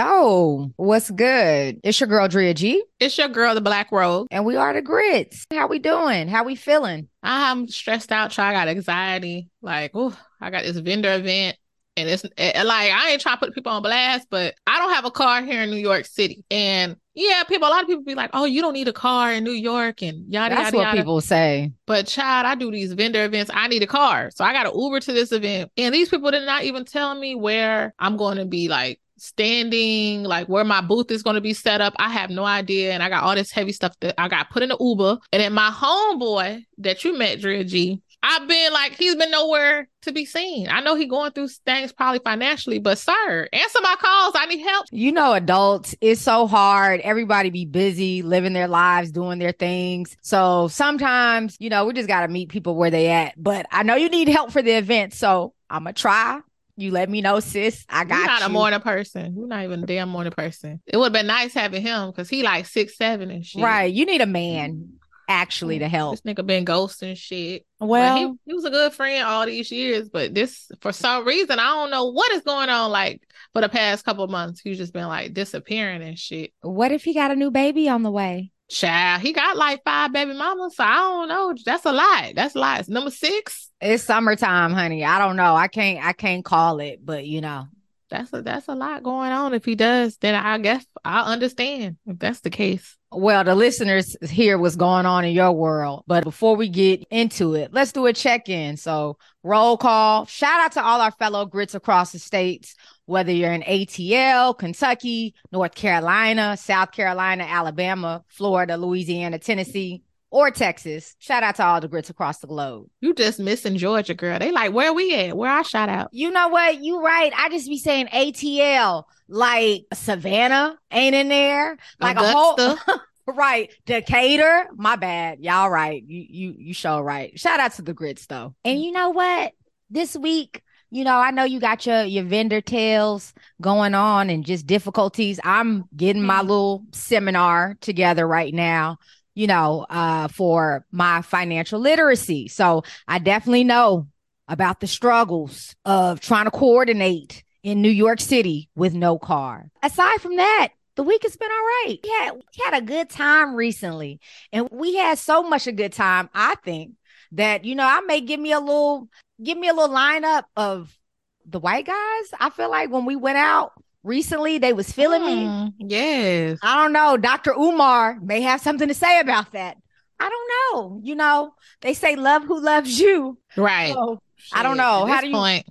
Yo, what's good? It's your girl Drea G. It's your girl, the Blackrouge. And we are the grits. How we doing? How we feeling? I'm stressed out, I got anxiety. Like, oh, I got this vendor event. And it's it, eh, like I ain't trying to put people on blast, but I don't have a car here in New York City. And yeah, people, a lot of people be like, "Oh, you don't need a car in New York," and yada That's yada. what yada. people say. But child, I do these vendor events. I need a car, so I got to Uber to this event, and these people did not even tell me where I'm going to be like standing, like where my booth is going to be set up. I have no idea, and I got all this heavy stuff that I got put in the Uber, and then my homeboy that you met, Drea G, I've been like, he's been nowhere to be seen. I know he's going through things probably financially, but sir, answer my calls. I need help. You know, adults, it's so hard. Everybody be busy, living their lives, doing their things. So sometimes, you know, we just got to meet people where they at. But I know you need help for the event. So I'm going to try. You let me know, sis. I got You're not you. a morning person. You're not even a damn morning person. It would have been nice having him because he like six seven and shit. Right. You need a man mm-hmm. actually to help. This nigga been ghosting shit. Well, he, he was a good friend all these years, but this for some reason I don't know what is going on. Like for the past couple months, he's just been like disappearing and shit. what if he got a new baby on the way? Child, he got like five baby mamas, so I don't know. That's a lot. That's a lot. Number six. It's summertime, honey. I don't know. I can't I can't call it, but you know. That's a that's a lot going on. If he does, then I guess I understand if that's the case. Well, the listeners hear what's going on in your world. But before we get into it, let's do a check in. So, roll call. Shout out to all our fellow grits across the states, whether you're in ATL, Kentucky, North Carolina, South Carolina, Alabama, Florida, Louisiana, Tennessee, or Texas. Shout out to all the grits across the globe. You just missing Georgia, girl. They like, where we at? Where I shout out? You know what? You right. I just be saying ATL, like Savannah ain't in there, like Augusta. a whole. Right, Decatur. My bad, y'all. Right, you you you show right. Shout out to the grits though. And you know what? This week, you know, I know you got your your vendor tales going on and just difficulties. I'm getting my Mhm. little seminar together right now. You know, uh, for my financial literacy. So I definitely know about the struggles of trying to coordinate in New York City with no car. Aside from that, the week has been all right. We had, we had a good time recently, and we had so much a good time. I think that you know I may give me a little give me a little lineup of the white guys. I feel like when we went out recently, they was feeling me. Mm, Yes. I don't know. Dr. Umar may have something to say about that. I don't know. You know, they say love who loves you. Right. So, I don't know. at How this do you- point.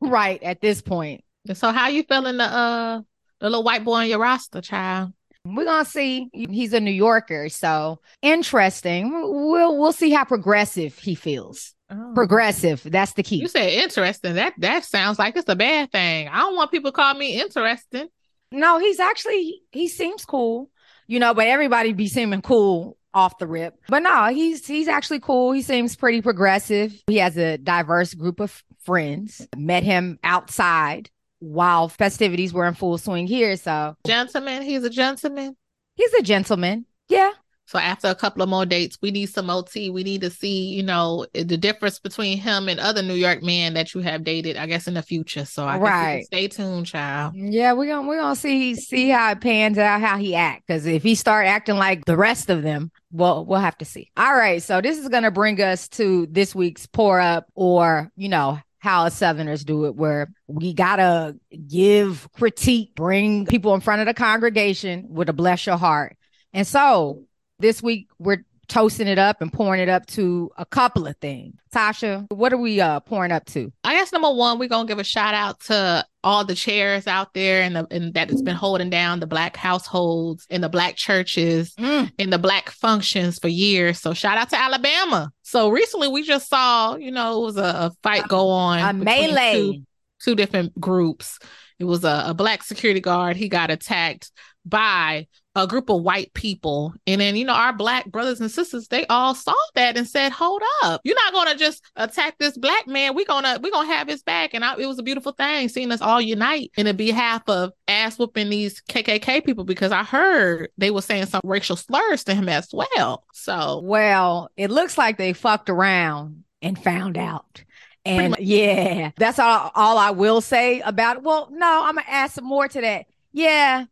right at this point. So how you feeling the uh the little white boy on your roster, child? We're gonna see. He's a New Yorker, so interesting. We'll we'll see how progressive he feels. Oh. Progressive. That's the key. You said interesting. That that sounds like it's a bad thing. I don't want people to call me interesting. No, he's actually he seems cool, you know, but everybody be seeming cool off the rip. But no, he's he's actually cool. He seems pretty progressive. He has a diverse group of friends. Met him outside while festivities were in full swing here. So Gentleman, he's a gentleman. he's a gentleman. Yeah. So after a couple of more dates, we need some OT. We need to see, you know, the difference between him and other New York men that you have dated, I guess, in the future. So I guess we can Right. stay tuned, child. Yeah, we're gonna we're gonna see see how it pans out, how he act. Because if he start acting like the rest of them, well, we'll have to see. All right, so this is gonna bring us to this week's pour up, or you know how us Southerners do it, where we gotta give critique, bring people in front of the congregation with a bless your heart. And so this week we're toasting it up and pouring it up to a couple of things. Tasha, what are we uh pouring up to? I guess number one, we're gonna give a shout out to all the chairs out there and the and that has been holding down the black households and the black churches Mm, and the black functions for years. So shout out to Alabama. So recently we just saw, you know, it was a, a fight go on. a melee. Two, two different groups. It was a, a black security guard. He got attacked by a group of white people. And then, you know, our black brothers and sisters, they all saw that and said, hold up, you're not gonna just attack this black man. We're gonna we're gonna have his back. And I, it was a beautiful thing seeing us all unite in the behalf of ass whooping these KKK people because I heard they were saying some racial slurs to him as well. So Well, it looks like they fucked around and found out. And yeah, that's all, all I will say about it. Well, no, I'm gonna add some more to that. Yeah.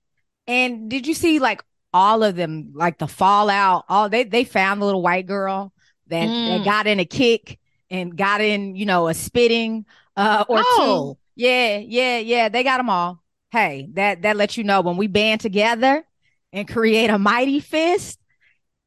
And did you see like all of them, like the fallout? All they they found the little white girl that, Mm. that got in a kick and got in, you know, a spitting uh or Oh. two. Yeah, yeah, yeah. They got them all. Hey, that that lets you know when we band together and create a mighty fist,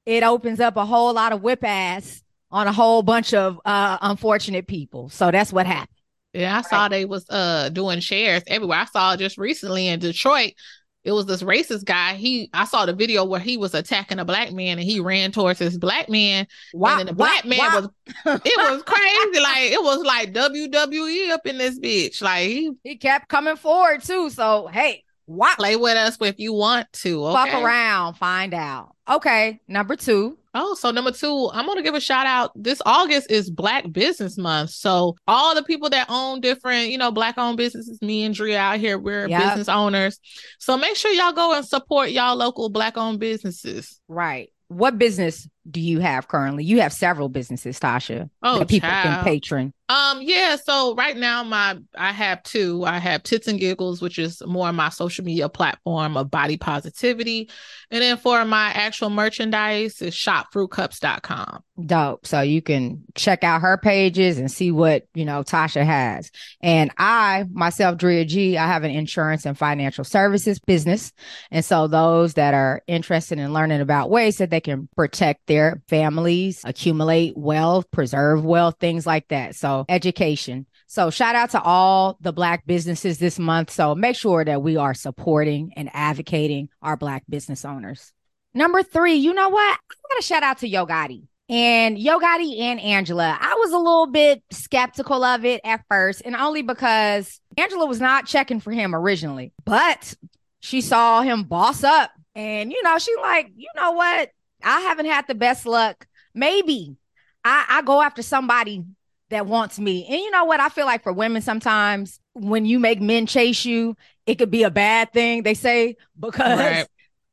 it opens up a whole lot of whip ass on a whole bunch of uh unfortunate people. So that's what happened. Yeah, I saw they was uh doing shares everywhere. I saw just recently in Detroit. It was this racist guy. He I saw the video where he was attacking a black man and he ran towards this black man. Wow, and then the black man was it was crazy. like it was like WWE up in this bitch. Like he he kept coming forward too. So hey, why play with us if you want to. Okay? fuck around, find out. Okay, number two. Oh, so number two, I'm gonna give a shout out. This August is Black Business Month. So all the people that own different, you know, black owned businesses, me and Drea out here, we're Yep. business owners. So make sure y'all go and support y'all local black owned businesses. Right. What business do you have currently? You have several businesses, Tasha. Oh, that people can patron. Um, yeah, so right now my I have two. I have Tits and Giggles, which is more my social media platform of body positivity. And then for my actual merchandise is shopfruitcups.com. Dope. So you can check out her pages and see what, you know, Tasha has. And I, myself, Drea G, I have an insurance and financial services business. And so those that are interested in learning about ways that they can protect their families, accumulate wealth, preserve wealth, things like that. So education. So shout out to all the black businesses this month. So make sure that we are supporting and advocating our black business owners. Number three, you know what? I got to shout out to Yo Gotti. And Yo Gotti and Angela, I was a little bit skeptical of it at first, and only because Angela was not checking for him originally, but she saw him boss up. And, you know, she like, you know what? I haven't had the best luck. Maybe I, I go after somebody that wants me. And you know what? I feel like for women, sometimes when you make men chase you, it could be a bad thing, they say, because Right.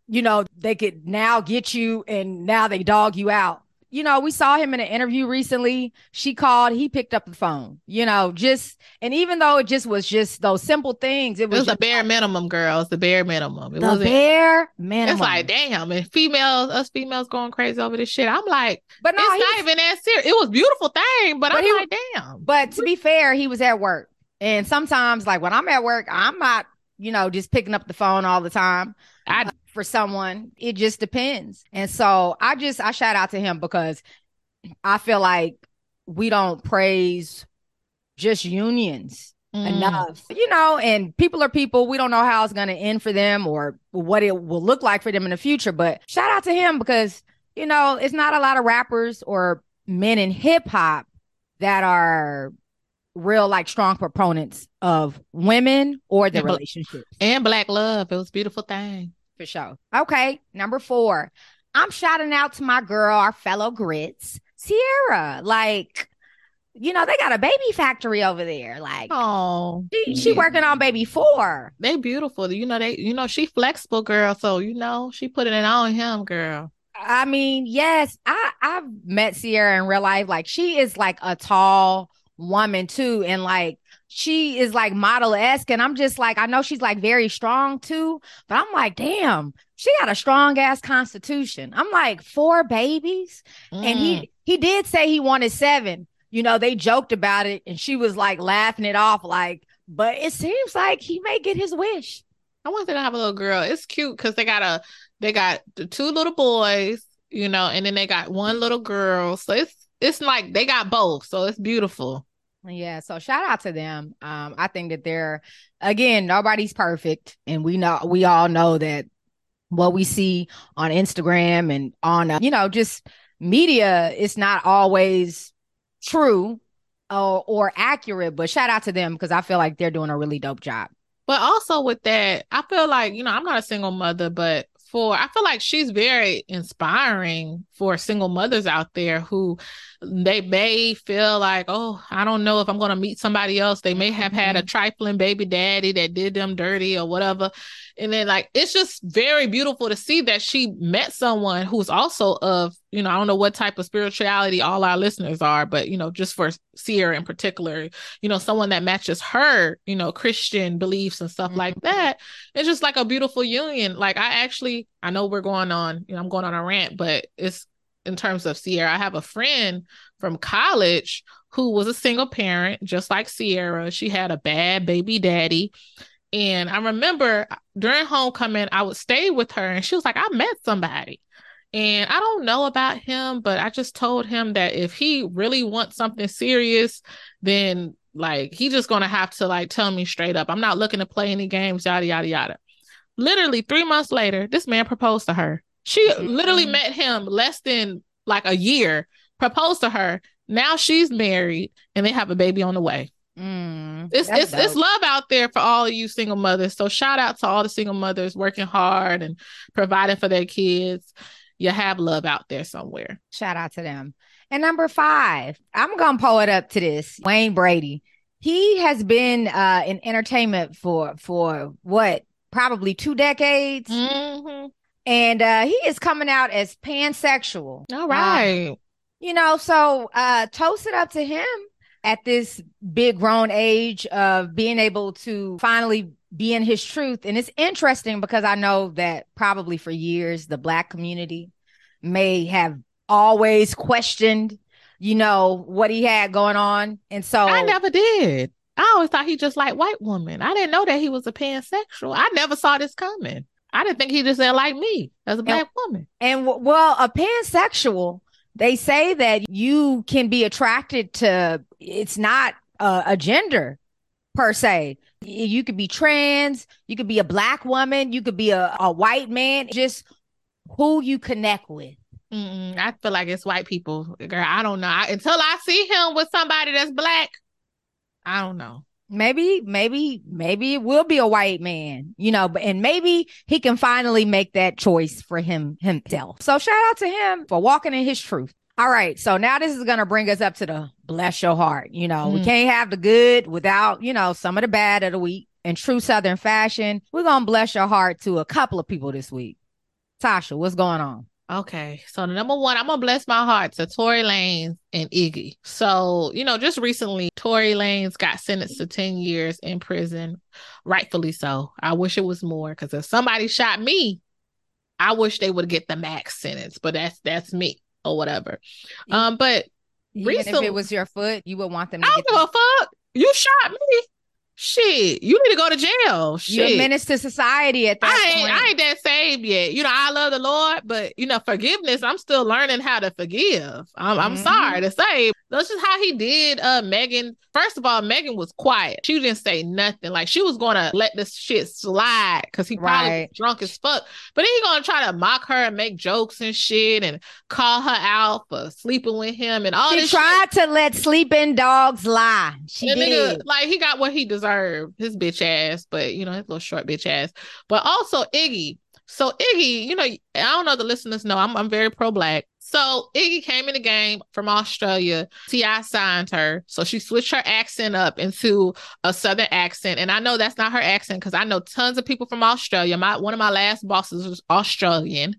you know, they could now get you and now they dog you out. You know, we saw him in an interview recently. She called, he picked up the phone, you know, just, and even though it just was just those simple things, it It was, was the bare minimum, girls. The bare minimum. It the wasn't bare minimum. It's like, damn, and females, us females going crazy over this shit. I'm like, but no, it's not even that serious. It was beautiful thing, but, But I'm he- like, damn. but to be fair, he was at work. And sometimes, like when I'm at work, I'm not, you know, just picking up the phone all the time. I for someone. It just depends. And so I just I shout out to him because I feel like we don't praise just unions Mm. enough. You know, and people are people. We don't know how it's going to end for them or what it will look like for them in the future, but shout out to him because you know, it's not a lot of rappers or men in hip hop that are real like strong proponents of women or their Yeah, relationships And black love. It was a beautiful thing. For sure. Okay, number four. I'm shouting out to my girl, our fellow grits, Ciara. Like, you know, they got a baby factory over there. Like, Oh, she, she working on baby four. they beautiful. You know, they you know, she flexible girl. So, you know, she putting it on him, girl. I mean, yes, I I've met Ciara in real life. Like, she is like a tall woman too, and like she is like model esque, and I'm just like, I know she's like very strong too, but I'm like, damn, she got a strong ass constitution. I'm like, four babies. and Mm. he he did say he wanted seven you know they joked about it and she was like laughing it off like but it seems like he may get his wish I want them to have a little girl. It's cute because they got a they got the two little boys, you know, and then they got one little girl. So it's it's like they got both. So it's beautiful. Yeah so shout out to them. Um i think that they're again nobody's perfect and we know we all know that what we see on instagram and on uh, you know just media it's not always true or, or accurate but shout out to them because i feel like they're doing a really dope job. But also with that, I feel like, you know, I'm not a single mother, but for I feel like she's very inspiring for single mothers out there who they may feel like, oh, I don't know if I'm going to meet somebody else. They may have had a trifling baby daddy that did them dirty or whatever. And then like it's just very beautiful to see that she met someone who's also of you know, I don't know what type of spirituality all our listeners are, but you know, just for Ciara in particular, you know, someone that matches her, you know, Christian beliefs and stuff mm-hmm. like that. It's just like a beautiful union. Like I actually, I know we're going on, you know, I'm going on a rant, but it's in terms of Ciara. I have a friend from college who was a single parent, just like Ciara. She had a bad baby daddy. And I remember during homecoming, I would stay with her, and she was like, I met somebody. And I don't know about him, but I just told him that if he really wants something serious, then like he just gonna have to like tell me straight up. I'm not looking to play any games, yada yada yada. Literally three months later, this man proposed to her. She literally met him less than like a year, proposed to her. Now she's married and they have a baby on the way. Mm, it's it's dope. it's love out there for all of you single mothers. So shout out to all the single mothers working hard and providing for their kids you have love out there somewhere. Shout out to them. And number five, I'm gonna pull it up to this. Wayne Brady. He has been uh in entertainment for for what probably two decades. Mm-hmm. And uh he is coming out as pansexual. All right. you know, so uh toast it up to him at this big grown age of being able to finally be in his truth. And it's interesting because I know that probably for years the black community may have always questioned, you know, what he had going on. And so I never did. I always thought he just like white women. I didn't know that he was a pansexual. I never saw this coming. I didn't think he just said like me as a black and, woman. And well, a pansexual, they say that you can be attracted to it's not a, a gender per se. You could be trans, you could be a black woman, you could be a, a white man, just who you connect with. Mm-mm, I feel like it's white people. Girl, I don't know. I, until I see him with somebody that's black, I don't know. Maybe, maybe, maybe it will be a white man, you know, and maybe he can finally make that choice for him himself. So shout out to him for walking in his truth. All right. So now this is going to bring us up to the bless your heart. You know, mm. we can't have the good without, you know, some of the bad of the week. In true Southern fashion, we're going to bless your heart to a couple of people this week. Tasha, what's going on? Okay, so the number one, I'm gonna bless my heart to Tory Lanez and Iggy. So, you know, just recently, Tory Lanez got sentenced to 10 years in prison, rightfully so. I wish it was more because if somebody shot me, I wish they would get the max sentence, but that's that's me or whatever. Um, but Even recently, if it was your foot, you would want them. To I don't give a fuck. You shot me. Shit, you need to go to jail. Shit. You're a menace to society at that I ain't, point. I ain't that saved yet. You know, I love the Lord, but you know, forgiveness, I'm still learning how to forgive. I'm, I'm mm-hmm. sorry to say. That's just how he did uh Megan. First of all, Megan was quiet. She didn't say nothing. Like she was gonna let this shit slide because he probably right. drunk as fuck. But then he gonna try to mock her and make jokes and shit and call her out for sleeping with him and all she this. tried shit. to let sleeping dogs lie. She did. Nigga, like he got what he deserved, his bitch ass, but you know, his little short bitch ass. But also Iggy. So Iggy, you know, I don't know the listeners know I'm I'm very pro black. So Iggy came in the game from Australia. T.I. signed her. So she switched her accent up into a southern accent. And I know that's not her accent because I know tons of people from Australia. My one of my last bosses was Australian.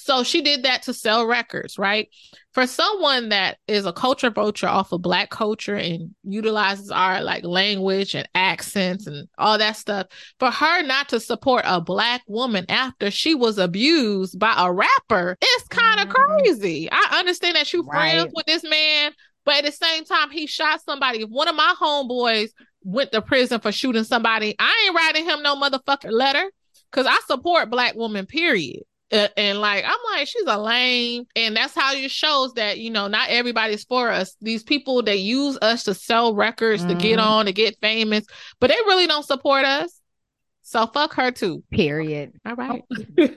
So she did that to sell records, right? For someone that is a culture vulture off of black culture and utilizes our like language and accents and all that stuff, for her not to support a black woman after she was abused by a rapper, it's kind of mm-hmm. crazy. I understand that you right. friends with this man, but at the same time, he shot somebody. If one of my homeboys went to prison for shooting somebody, I ain't writing him no motherfucking letter because I support black women, period. Uh, and like I'm like she's a lame. And that's how it shows that you know not everybody's for us. These people they use us to sell records mm. to get mm-hmm. on to get famous but they really don't support us. So fuck her too. Period. All right.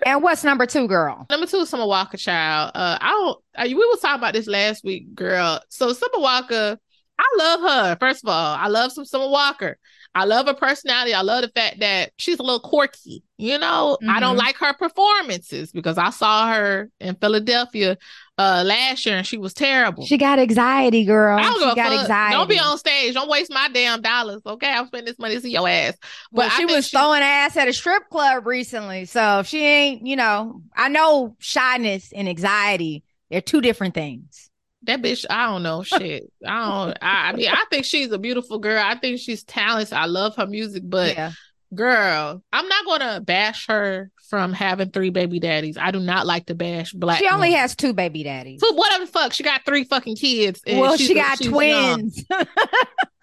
And what's number two girl? Number two is summer walker child. Uh i don't uh, we was talking about this last week girl. So summer walker I love her. First of all, I love some Summer Walker. I love her personality. I love the fact that she's a little quirky. You know, mm-hmm. I don't mm-hmm. like her performances because I saw her in Philadelphia uh last year and she was terrible. She got anxiety, girl. I don't she got fuck. anxiety. Don't be on stage. Don't waste my damn dollars. Okay, I'll spend this money to see your ass. But well, she was she... throwing ass at a strip club recently. So she ain't, you know, I know shyness and anxiety They're two different things. That bitch, I don't know shit. I don't. I, I mean, I think she's a beautiful girl. I think she's talented. I love her music, but yeah. girl, I'm not gonna bash her from having three baby daddies. I do not like to bash black. She only women. has two baby daddies. So whatever the fuck, she got three fucking kids. and Well, she got twins.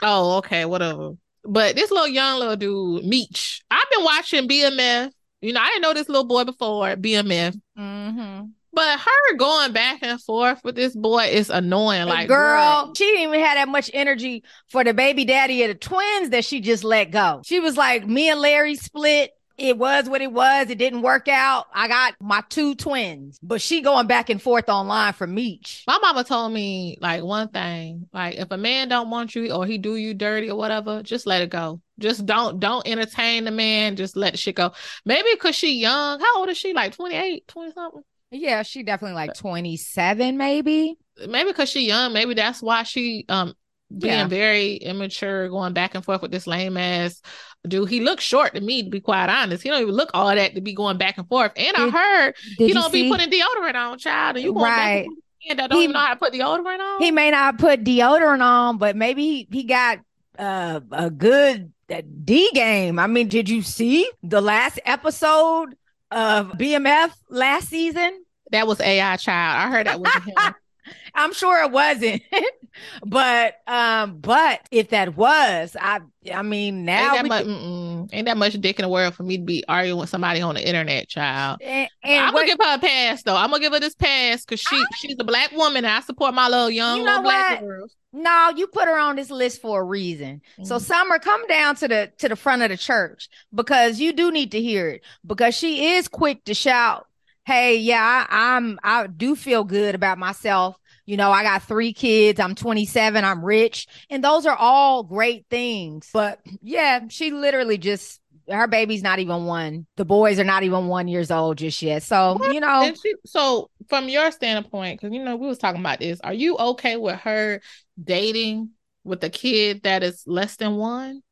Oh, okay, whatever. But this little young little dude, Meech, I've been watching BMF. You know, I didn't know this little boy before BMF, mm-hmm. But her going back and forth with this boy is annoying. Like, girl, she didn't even have that much energy for the baby daddy of the twins that she just let go. She was like, me and Larry split. It was what it was. It didn't work out. I got my two twins, but she going back and forth online for Meech. My mama told me like one thing, like if a man don't want you or he do you dirty or whatever, just let it go. Just don't don't entertain the man. Just let shit go. Maybe because she young. How old is she? Like 28, 20 something? Yeah, she definitely like 27, maybe. Maybe because she young. Maybe that's why she um being Yeah. very immature, going back and forth with this lame ass dude. He looks short to me, to be quite honest. He don't even look all that to be going back and forth. And I heard he you don't see? be putting deodorant on, child. And you going back Right. and forth with a don't He- even know how to put deodorant on. he may not put deodorant on, but maybe he, he got uh, a good uh, D game. I mean, did you see the last episode of BMF last season? that was AI child. I heard that was him. I'm sure it wasn't. but um, but if that was, I I mean now ain't that we much, ain't that much dick in the world for me to be arguing with somebody on the internet, child. and, and I'm what- gonna give her a pass though. I'm gonna give her this pass because she she's a black woman and I support my little young You know black girls. No, you put her on this list for a reason. So Mhm. Summer, come down to the to the front of the church because you do need to hear it because she is quick to shout, "Hey, yeah, I, I'm I do feel good about myself. You know, I got three kids. I'm 27. I'm rich, and those are all great things. But yeah, she literally just her baby's not even one. The boys are not even one years old just yet. So you know, she, so from your standpoint, because you know we was talking about this, are you okay with her dating with a kid that is less than one?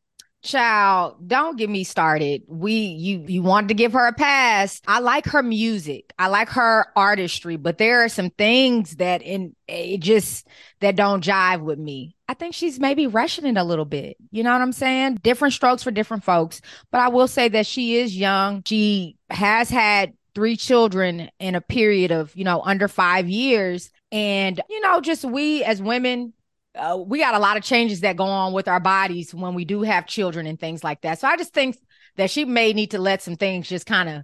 Child, don't get me started. We you you wanted to give her a pass. I like her music. I like her artistry, but there are some things that in it just that don't jive with me. I think she's maybe rushing it a little bit. You know what I'm saying? Different strokes for different folks. But I will say that she is young. She has had three children in a period of, you know, under 5 years and you know, just we as women uh, we got a lot of changes that go on with our bodies when we do have children and things like that. So I just think that she may need to let some things just kind of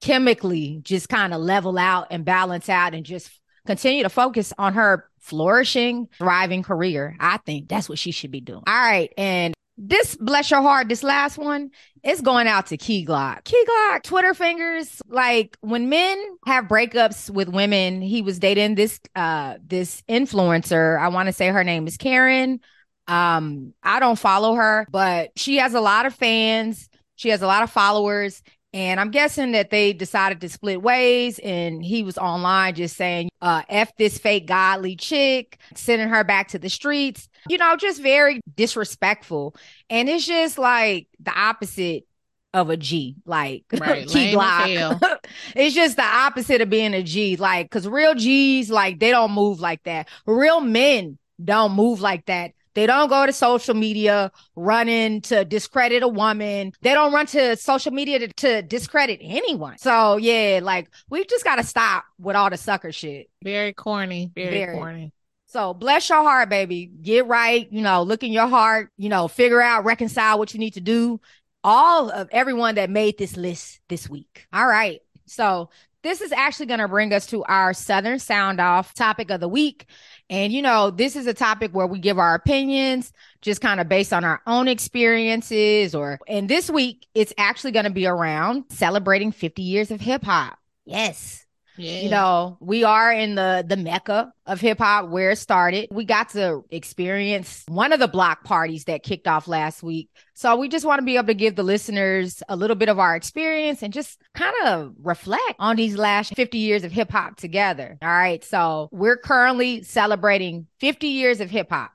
chemically just kind of level out and balance out and just continue to focus on her flourishing, thriving career. I think that's what she should be doing. All right. And this, bless your heart, this last one is going out to Key Glock. Key Glock, Twitter fingers. Like when men have breakups with women, he was dating this uh this influencer. I want to say her name is Karen. Um, I don't follow her, but she has a lot of fans. She has a lot of followers. And I'm guessing that they decided to split ways. And he was online just saying, uh, F this fake godly chick, sending her back to the streets, you know, just very disrespectful. And it's just like the opposite of a G, like Right. Glock. it's just the opposite of being a G, like, because real G's, like, they don't move like that. Real men don't move like that. They don't go to social media running to discredit a woman. They don't run to social media to, to discredit anyone. So yeah, like we just gotta stop with all the sucker shit. Very corny. Very, Very. corny. So bless your heart, baby. Get right, you know, look in your heart, you know, figure out, reconcile what you need to do. All of everyone that made this list this week. All right. So this is actually going to bring us to our Southern Sound Off topic of the week. And, you know, this is a topic where we give our opinions just kind of based on our own experiences or, and this week it's actually going to be around celebrating 50 years of hip hop. Yes. Yeah. You know, we are in the the mecca of hip hop where it started. We got to experience one of the block parties that kicked off last week. So we just want to be able to give the listeners a little bit of our experience and just kind of reflect on these last 50 years of hip hop together. All right. So we're currently celebrating 50 years of hip hop.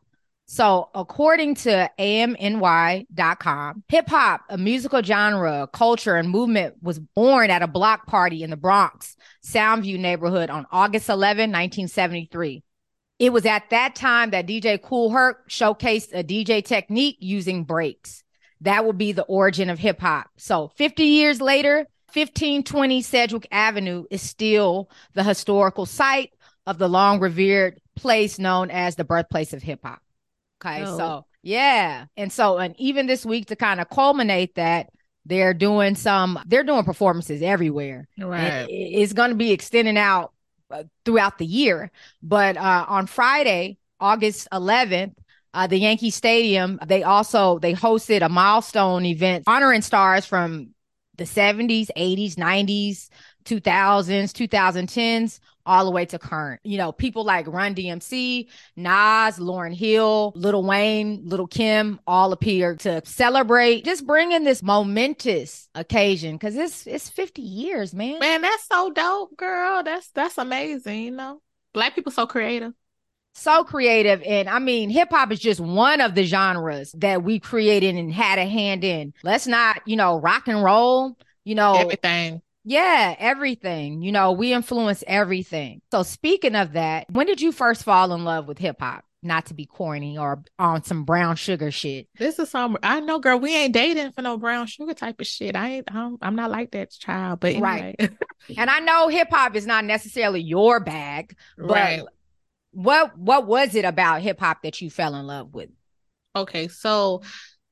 So, according to AMNY.com, hip hop, a musical genre, culture, and movement, was born at a block party in the Bronx, Soundview neighborhood on August 11, 1973. It was at that time that DJ Kool Herc showcased a DJ technique using breaks. That would be the origin of hip hop. So, 50 years later, 1520 Sedgwick Avenue is still the historical site of the long revered place known as the birthplace of hip hop. Okay. Oh. So, yeah. And so, and even this week to kind of culminate that, they're doing some, they're doing performances everywhere. Right. It, it's going to be extending out uh, throughout the year. But uh, on Friday, August 11th, uh, the Yankee Stadium, they also they hosted a milestone event honoring stars from the 70s, 80s, 90s, 2000s, 2010s, all the way to current. You know, people like Run DMC, Nas, Lauryn Hill, Lil Wayne, Lil Kim all appear to celebrate, just bringing this momentous occasion because it's it's 50 years, man. Man, that's so dope, girl. That's that's amazing. You know, black people so creative so creative. And I mean, hip hop is just one of the genres that we created and had a hand in. Let's not, you know, rock and roll, you know, everything. Yeah, everything. You know, we influence everything. So, speaking of that, when did you first fall in love with hip hop? Not to be corny or on some brown sugar shit. This is some I know, girl. We ain't dating for no brown sugar type of shit. I ain't. I'm, I'm not like that child. But anyway. right. and I know hip hop is not necessarily your bag, but right what what was it about hip hop that you fell in love with? Okay, so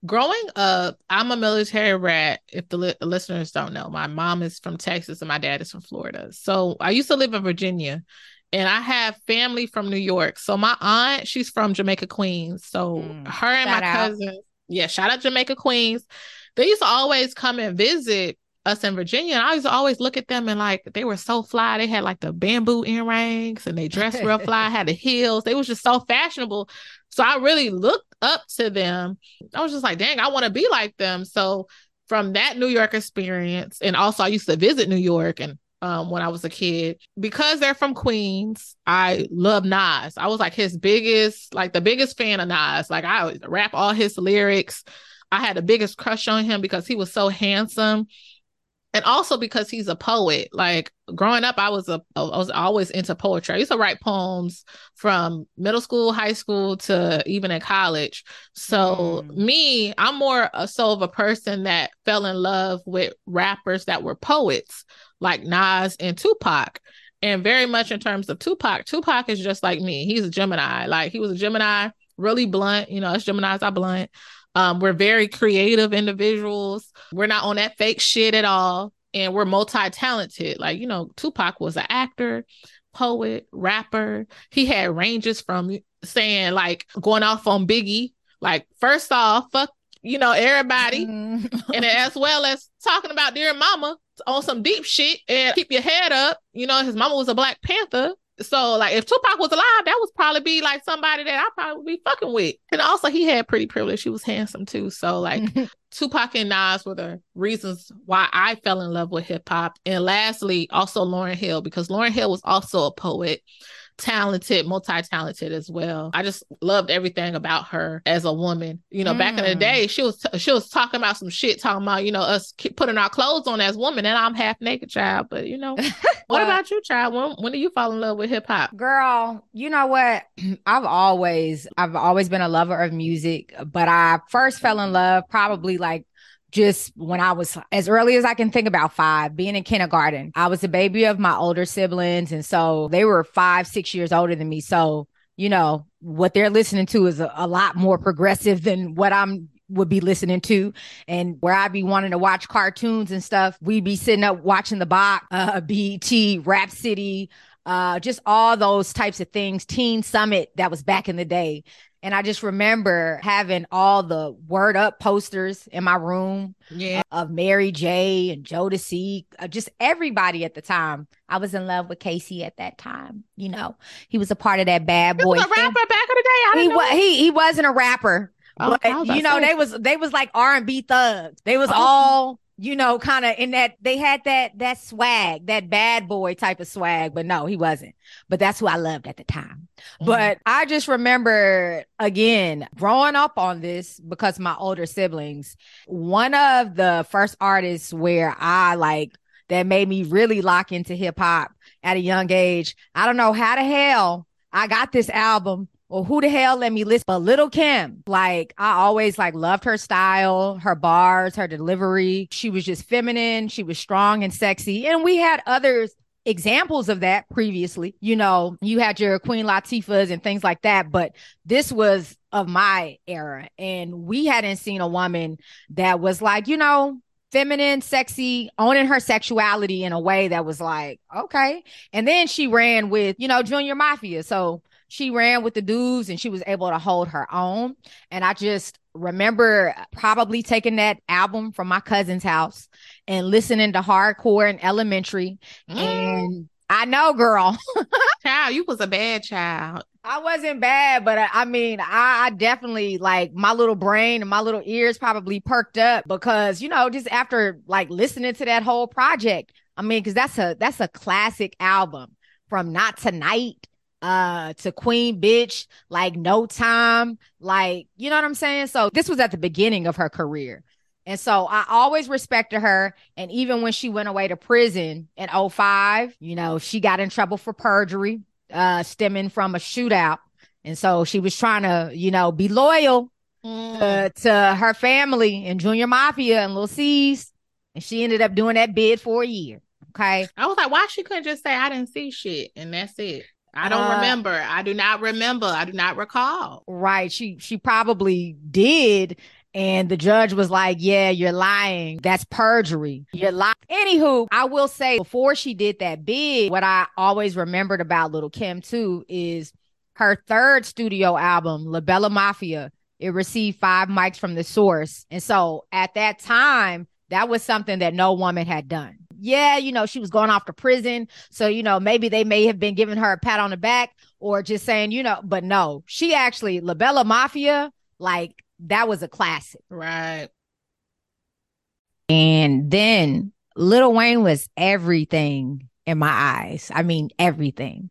growing up, I'm a military rat. If the li- listeners don't know, my mom is from Texas and my dad is from Florida. So I used to live in Virginia, and I have family from New York. So my aunt, she's from Jamaica, Queens. So mm, her and my cousin, yeah, shout out Jamaica, Queens. They used to always come and visit us in Virginia. And I used to always look at them and like they were so fly. They had like the bamboo earrings and they dressed real fly, had the heels. They was just so fashionable. So I really looked up to them. I was just like, dang, I want to be like them. So from that New York experience, and also I used to visit New York and um, when I was a kid. Because they're from Queens, I love Nas. I was like his biggest, like the biggest fan of Nas. Like I rap all his lyrics. I had the biggest crush on him because he was so handsome and also because he's a poet. Like growing up, I was a I was always into poetry. I used to write poems from middle school, high school to even in college. So mm. me, I'm more a so of a person that fell in love with rappers that were poets, like Nas and Tupac. And very much in terms of Tupac, Tupac is just like me. He's a Gemini. Like he was a Gemini, really blunt. You know, us Geminis are blunt. Um, we're very creative individuals. We're not on that fake shit at all. And we're multi talented. Like, you know, Tupac was an actor, poet, rapper. He had ranges from saying, like, going off on Biggie, like, first off, fuck, you know, everybody. Mm. and as well as talking about dear mama on some deep shit and keep your head up. You know, his mama was a Black Panther. So like if Tupac was alive, that would probably be like somebody that I probably would be fucking with. And also he had pretty privilege. He was handsome too. So like Tupac and Nas were the reasons why I fell in love with hip hop. And lastly, also Lauryn Hill, because Lauryn Hill was also a poet talented, multi-talented as well. I just loved everything about her as a woman. You know, mm. back in the mm. day, she was t- she was talking about some shit, talking about you know us putting our clothes on as women, and I'm half naked, child. But you know, what about you, child? When when do you fall in love with hip hop, girl? You know what? I've always I've always been a lover of music, but I first fell in love probably like just when I was as early as I can think about five, being in kindergarten. I was the baby of my older siblings. And so they were five, six years older than me. So, you know, what they're listening to is a, a lot more progressive than what I'm would be listening to and where I'd be wanting to watch cartoons and stuff. We'd be sitting up watching the box, uh, BET, Rap City, uh, just all those types of things. Teen Summit that was back in the day. And I just remember having all the word up posters in my room yeah. of Mary J and Jodeci, uh, just everybody at the time. I was in love with K-Ci at that time. You know, he was a part of that bad boy. He was a rapper back in the day. I he, was, he, he wasn't a rapper. Oh, but you know, they was they was like R and B thugs. They was oh. all you know, kind of in that they had that that swag, that bad boy type of swag, but no, he wasn't. But that's who I loved at the time. Mm-hmm. But I just remember again growing up on this because my older siblings, one of the first artists where I like that made me really lock into hip hop at a young age. I don't know how the hell I got this album well, who the hell let me listen? But Little Kim, like I always like loved her style, her bars, her delivery. She was just feminine. She was strong and sexy. And we had others examples of that previously. You know, you had your Queen Latifahs and things like that, but this was of my era. And we hadn't seen a woman that was like, you know, feminine, sexy, owning her sexuality in a way that was like, okay. And then she ran with, you know, Junior Mafia. So she ran with the dudes and she was able to hold her own. And I just remember probably taking that album from my cousin's house and listening to hardcore in elementary. Mm. And I know, girl. child, you was a bad child. I wasn't bad, but I, I mean, I, I, definitely like my little brain and my little ears probably perked up because you know, just after like listening to that whole project. I mean, because that's a that's a classic album from Not Tonight uh to Queen Bitch, like No Time, like you know what I'm saying? So this was at the beginning of her career. And so I always respected her. And even when she went away to prison in 05, you know, she got in trouble for perjury, uh, stemming from a shootout. And so she was trying to, you know, be loyal mm. to, to her family and Junior Mafia and Lil' Cease. And she ended up doing that bid for a year. Okay. I was like, why she couldn't just say I didn't see shit and that's it. I don't uh, remember. I do not remember. I do not recall. Right. She she probably did. And the judge was like, Yeah, you're lying. That's perjury. You're lying. Anywho, I will say before she did that big, what I always remembered about Little Kim too is her third studio album, La Bella Mafia. It received five mics from the source. And so at that time, that was something that no woman had done yeah, you know, she was going off to prison. So, you know, maybe they may have been giving her a pat on the back or just saying, you know, but no, she actually, La Bella Mafia, like that was a classic. Right. And then Little Wayne was everything in my eyes. I mean, everything.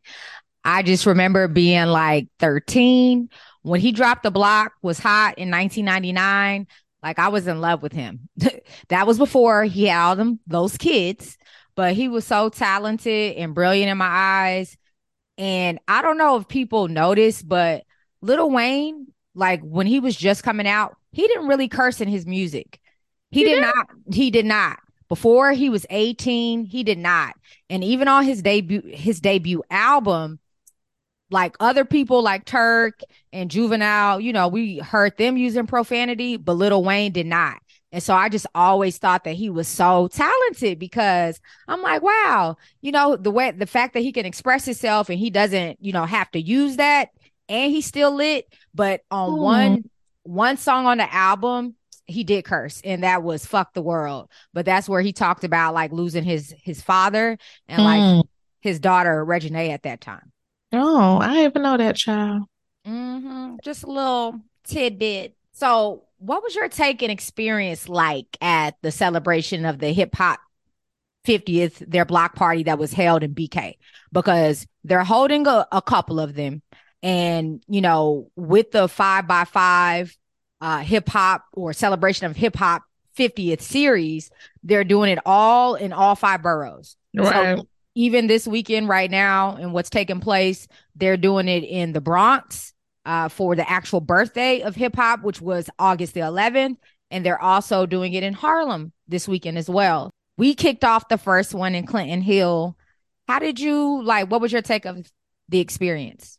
I just remember being like 13 when he dropped the block was hot in 1999 like I was in love with him. that was before he had all them those kids, but he was so talented and brilliant in my eyes. And I don't know if people notice, but Little Wayne, like when he was just coming out, he didn't really curse in his music. He, he did, did not. He did not. Before he was 18, he did not. And even on his debut his debut album, like other people like Turk and Juvenile, you know, we heard them using profanity, but Little Wayne did not. And so I just always thought that he was so talented because I'm like, wow, you know, the way the fact that he can express himself and he doesn't, you know, have to use that and he's still lit. But on mm. one one song on the album, he did curse, and that was fuck the world. But that's where he talked about like losing his his father and mm. like his daughter Reginae at that time. Oh, I even know that child. Mm-hmm. Just a little tidbit. So, what was your take and experience like at the celebration of the hip hop 50th, their block party that was held in BK? Because they're holding a, a couple of them. And, you know, with the five by five uh, hip hop or celebration of hip hop 50th series, they're doing it all in all five boroughs. Right. So even this weekend right now and what's taking place they're doing it in the bronx uh, for the actual birthday of hip hop which was august the 11th and they're also doing it in harlem this weekend as well. We kicked off the first one in clinton hill. How did you like what was your take of the experience?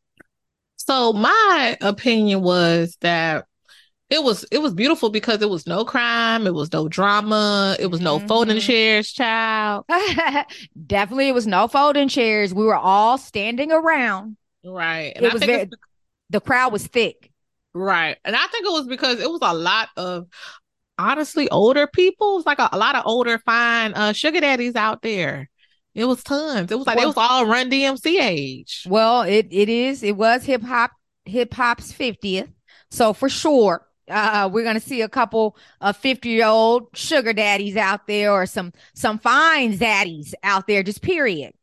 So my opinion was that it was it was beautiful because it was no crime, it was no drama, it was no mm-hmm. folding chairs, child. Definitely, it was no folding chairs. We were all standing around. Right, and it I was very, the crowd was thick. Right, and I think it was because it was a lot of honestly older people. It was like a, a lot of older fine uh, sugar daddies out there. It was tons. It was like well, it was all Run DMC age. Well, it it is. It was hip hop hip hop's fiftieth. So for sure, Uh, we're gonna see a couple of 50 year old sugar daddies out there or some some fine zaddies out there, just period.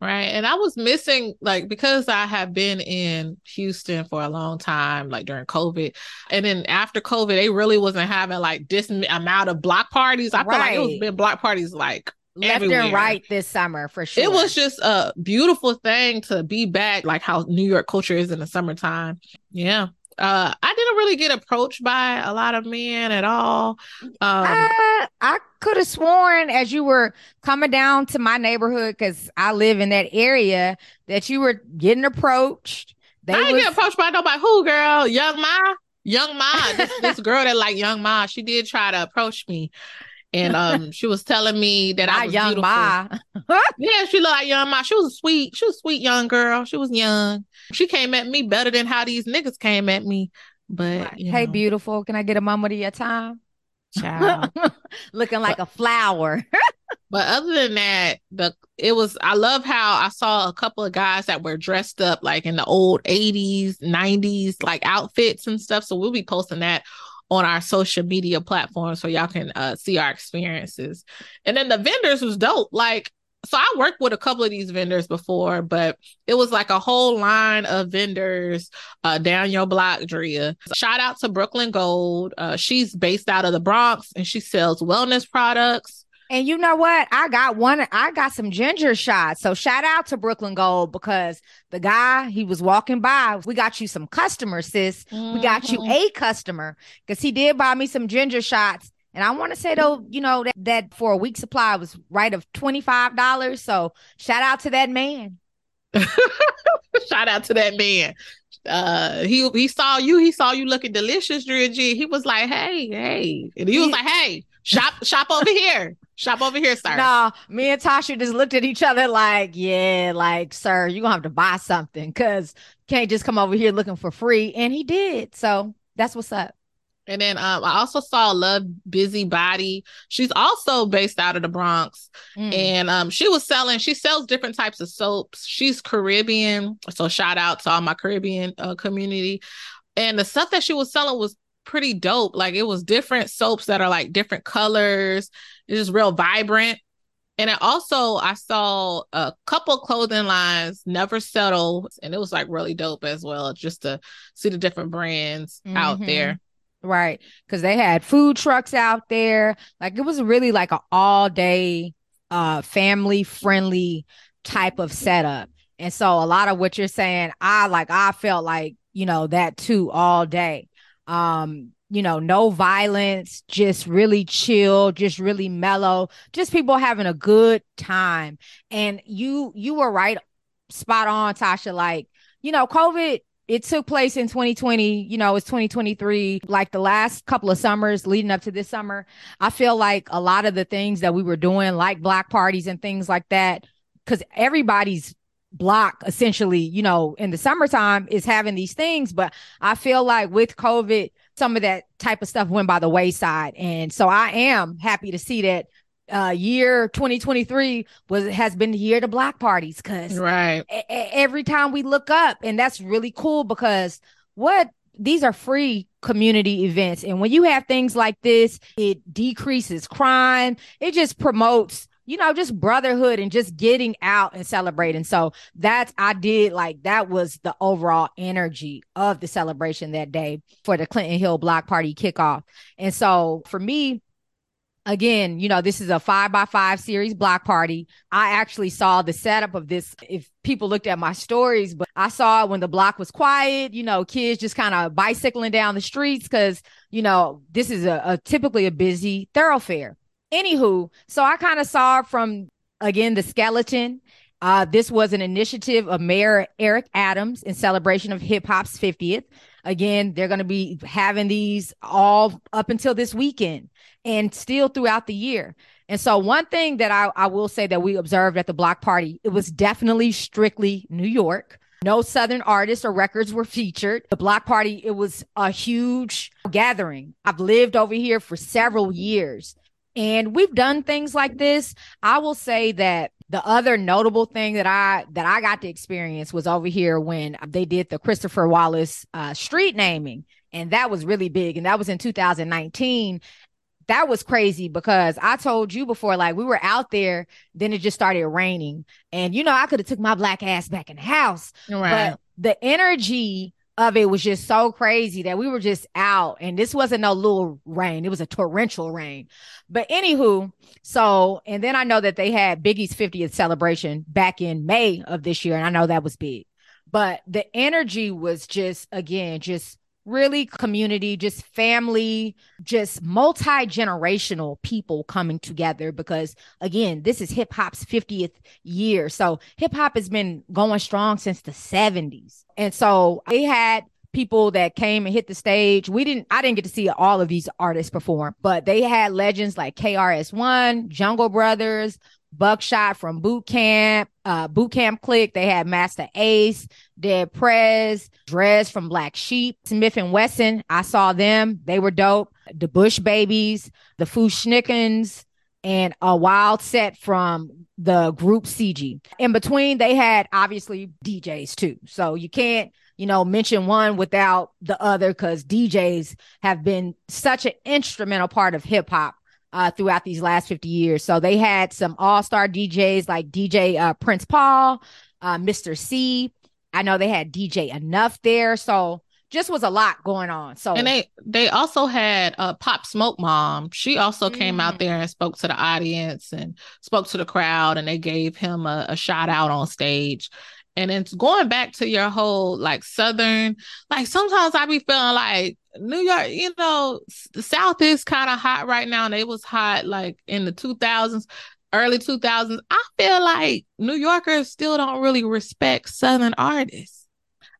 Right. And I was missing, like, because I have been in Houston for a long time, like during COVID. And then after COVID, they really wasn't having like this amount of block parties. I right. feel like it was been block parties like left everywhere. and right this summer for sure. It was just a beautiful thing to be back, like how New York culture is in the summertime. Yeah. Uh, I didn't really get approached by a lot of men at all. Um, uh, I could have sworn as you were coming down to my neighborhood because I live in that area that you were getting approached. They I didn't get approached by nobody. Who girl? Young M.A. Young M.A. This, this girl that like Young M.A. She did try to approach me and um she was telling me that I was young beautiful. Ma. yeah, she looked like young M.A. She was a sweet, she was a sweet young girl. She was young. She came at me better than how these niggas came at me. But hey, know. beautiful, can I get a moment of your time? Child. Looking like but, a flower. but other than that, the it was I love how I saw a couple of guys that were dressed up like in the old 80s, 90s, like outfits and stuff. So we'll be posting that on our social media platforms so y'all can uh, see our experiences. And then the vendors was dope. Like, so I worked with a couple of these vendors before, but it was like a whole line of vendors uh, down your block, Drea. Shout out to Brooklyn Gold. Uh, she's based out of the Bronx and she sells wellness products. And you know what? I got one, I got some ginger shots. So shout out to Brooklyn Gold because the guy, he was walking by. We got you some customers, sis. Mm-hmm. We got you mm-hmm. a customer because he did buy me some ginger shots. And I want to say though, you know, that, that for a week supply was right of $25. So shout out to that man. shout out to that man uh he he saw you he saw you looking delicious Drea G. he was like hey hey and he was like hey shop shop over here Shop over here, sir. No, me and Tasha just looked at each other like, yeah, like, sir, you're gonna have to buy something because can't just come over here looking for free. And he did. So that's what's up. And then um, I also saw Love Busybody. She's also based out of the Bronx. Mm. And um, she was selling, she sells different types of soaps. She's Caribbean. So shout out to all my Caribbean uh, community. And the stuff that she was selling was pretty dope. Like it was different soaps that are like different colors. It's just real vibrant. And I also I saw a couple clothing lines, Never Settle, and it was like really dope as well, just to see the different brands mm-hmm. out there. Right. Cause they had food trucks out there. Like it was really like an all day uh family friendly type of setup. And so a lot of what you're saying, I like I felt like, you know, that too all day um you know no violence just really chill just really mellow just people having a good time and you you were right spot on tasha like you know covid it took place in 2020 you know it's 2023 like the last couple of summers leading up to this summer i feel like a lot of the things that we were doing like black parties and things like that because everybody's block essentially, you know, in the summertime is having these things. But I feel like with COVID, some of that type of stuff went by the wayside. And so I am happy to see that uh year 2023 was has been the year to block parties because right. a- a- every time we look up and that's really cool because what these are free community events. And when you have things like this it decreases crime. It just promotes you know, just brotherhood and just getting out and celebrating. So that's, I did like that was the overall energy of the celebration that day for the Clinton Hill Block Party kickoff. And so for me, again, you know, this is a five by five series block party. I actually saw the setup of this. If people looked at my stories, but I saw it when the block was quiet, you know, kids just kind of bicycling down the streets because, you know, this is a, a typically a busy thoroughfare. Anywho, so I kind of saw from again the skeleton. Uh, this was an initiative of Mayor Eric Adams in celebration of hip hop's 50th. Again, they're going to be having these all up until this weekend and still throughout the year. And so, one thing that I, I will say that we observed at the block party, it was definitely strictly New York. No Southern artists or records were featured. The block party, it was a huge gathering. I've lived over here for several years. And we've done things like this. I will say that the other notable thing that I that I got to experience was over here when they did the Christopher Wallace uh, street naming And that was really big. And that was in 2019 that was crazy because I told you before, like we were out there, then it just started raining, and you know I could have took my black ass back in the house, right. but the energy of it was just so crazy that we were just out, and this wasn't no little rain; it was a torrential rain. But anywho, so and then I know that they had Biggie's 50th celebration back in May of this year, and I know that was big, but the energy was just again just really community, just family, just multi generational people coming together because, again, this is hip hop's 50th year. So hip hop has been going strong since the 70s. And so they had people that came and hit the stage. We didn't, I didn't get to see all of these artists perform, but they had legends like KRS-One, Jungle Brothers, Buckshot from Boot Camp, uh, Boot Camp Click. They had Masta Ace, Dead Prez, Dres from Black Sheep, Smif-N-Wessun. I saw them. They were dope. The Bush Babees, the Fu-Schnickens, and a wild set from the group CG. In between, they had obviously DJs too. So you can't, you know, mention one without the other because DJs have been such an instrumental part of hip hop uh, throughout these last 50 years. So they had some all star DJs like DJ uh, Prince Paul, uh, Mister Cee. I know they had DJ Enuff there. So just was a lot going on. So and they they also had uh Pop Smoke Mom. She also mm. came out mm. there and spoke to the audience and spoke to the crowd, and they gave him a, a shout out on stage. And it's going back to your whole like southern, like sometimes I be feeling like New York, you know, the South is kind of hot right now, and it was hot like in the 2000s, early 2000s. I feel like New Yorkers still don't really respect Southern artists.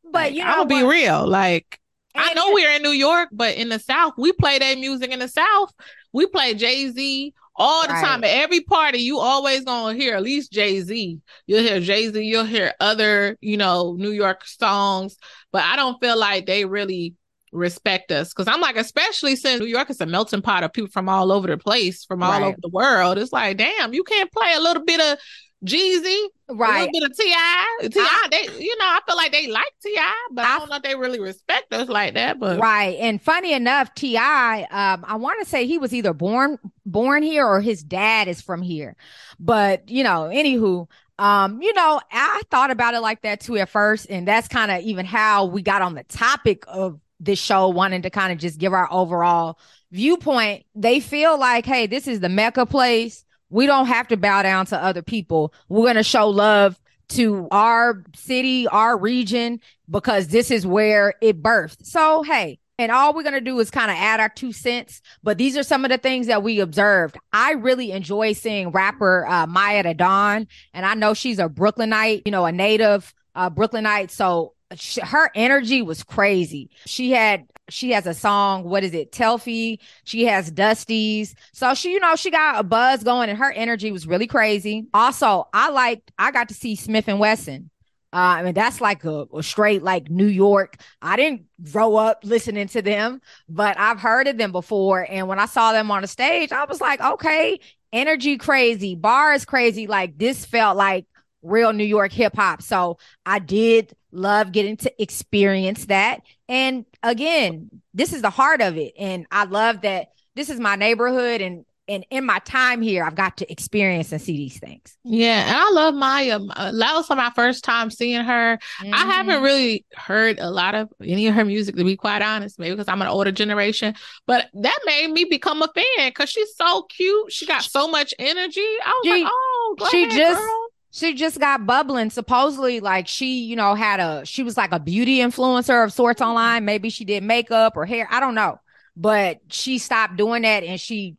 But like, you know, I'll be real. Like, I know we're in New York, but in the South, we play that music in the South. We play Jay Z all the right. time. At every party, you always gonna hear at least Jay Z. You'll hear Jay Z. You'll hear other, you know, New York songs. But I don't feel like they really respect us because I'm like, especially since New York is a melting pot of people from all over the place, from all right. over the world. It's like, damn, you can't play a little bit of Jeezy, right? A little bit of T.I., Ti. They, you know, I feel like they like T.I., but I, I, don't know if they really respect us like that. But right, and funny enough, T.I., um, I want to say he was either born born here or his dad is from here, but you know, anywho, um, you know, I thought about it like that too at first, and that's kind of even how we got on the topic of this show wanting to kind of just give our overall viewpoint, they feel like, hey, this is the Mecca place. We don't have to bow down to other people. We're going to show love to our city, our region, because this is where it birthed. So, hey, and all we're going to do is kind of add our two cents. But these are some of the things that we observed. I really enjoy seeing rapper uh, Maiya the Don, and I know she's a Brooklynite, you know, a native uh, Brooklynite. So her energy was crazy. She had she has a song. What is it? Telfy? She has Dusties. So she, you know, she got a buzz going, and her energy was really crazy. Also, I liked. I got to see Smif-N-Wessun. Uh, I mean, that's like a, a, straight like New York. I didn't grow up listening to them, but I've heard of them before. And when I saw them on the stage, I was like, okay, energy crazy, bars crazy. Like this felt like real New York hip hop. So I did love getting to experience that. And again, this is the heart of it. And I love that this is my neighborhood and and in my time here, I've got to experience and see these things. Yeah, and I love Maiya. Uh, that was my first time seeing her. Mm-hmm. I haven't really heard a lot of any of her music, to be quite honest. Maybe because I'm an older generation, but that made me become a fan because she's so cute. She got so much energy. I was she, like, oh, she ahead, just girl she just got bubbling. Supposedly, like she, you know, had a she was like a beauty influencer of sorts mm-hmm. online. Maybe she did makeup or hair. I don't know. But she stopped doing that and she,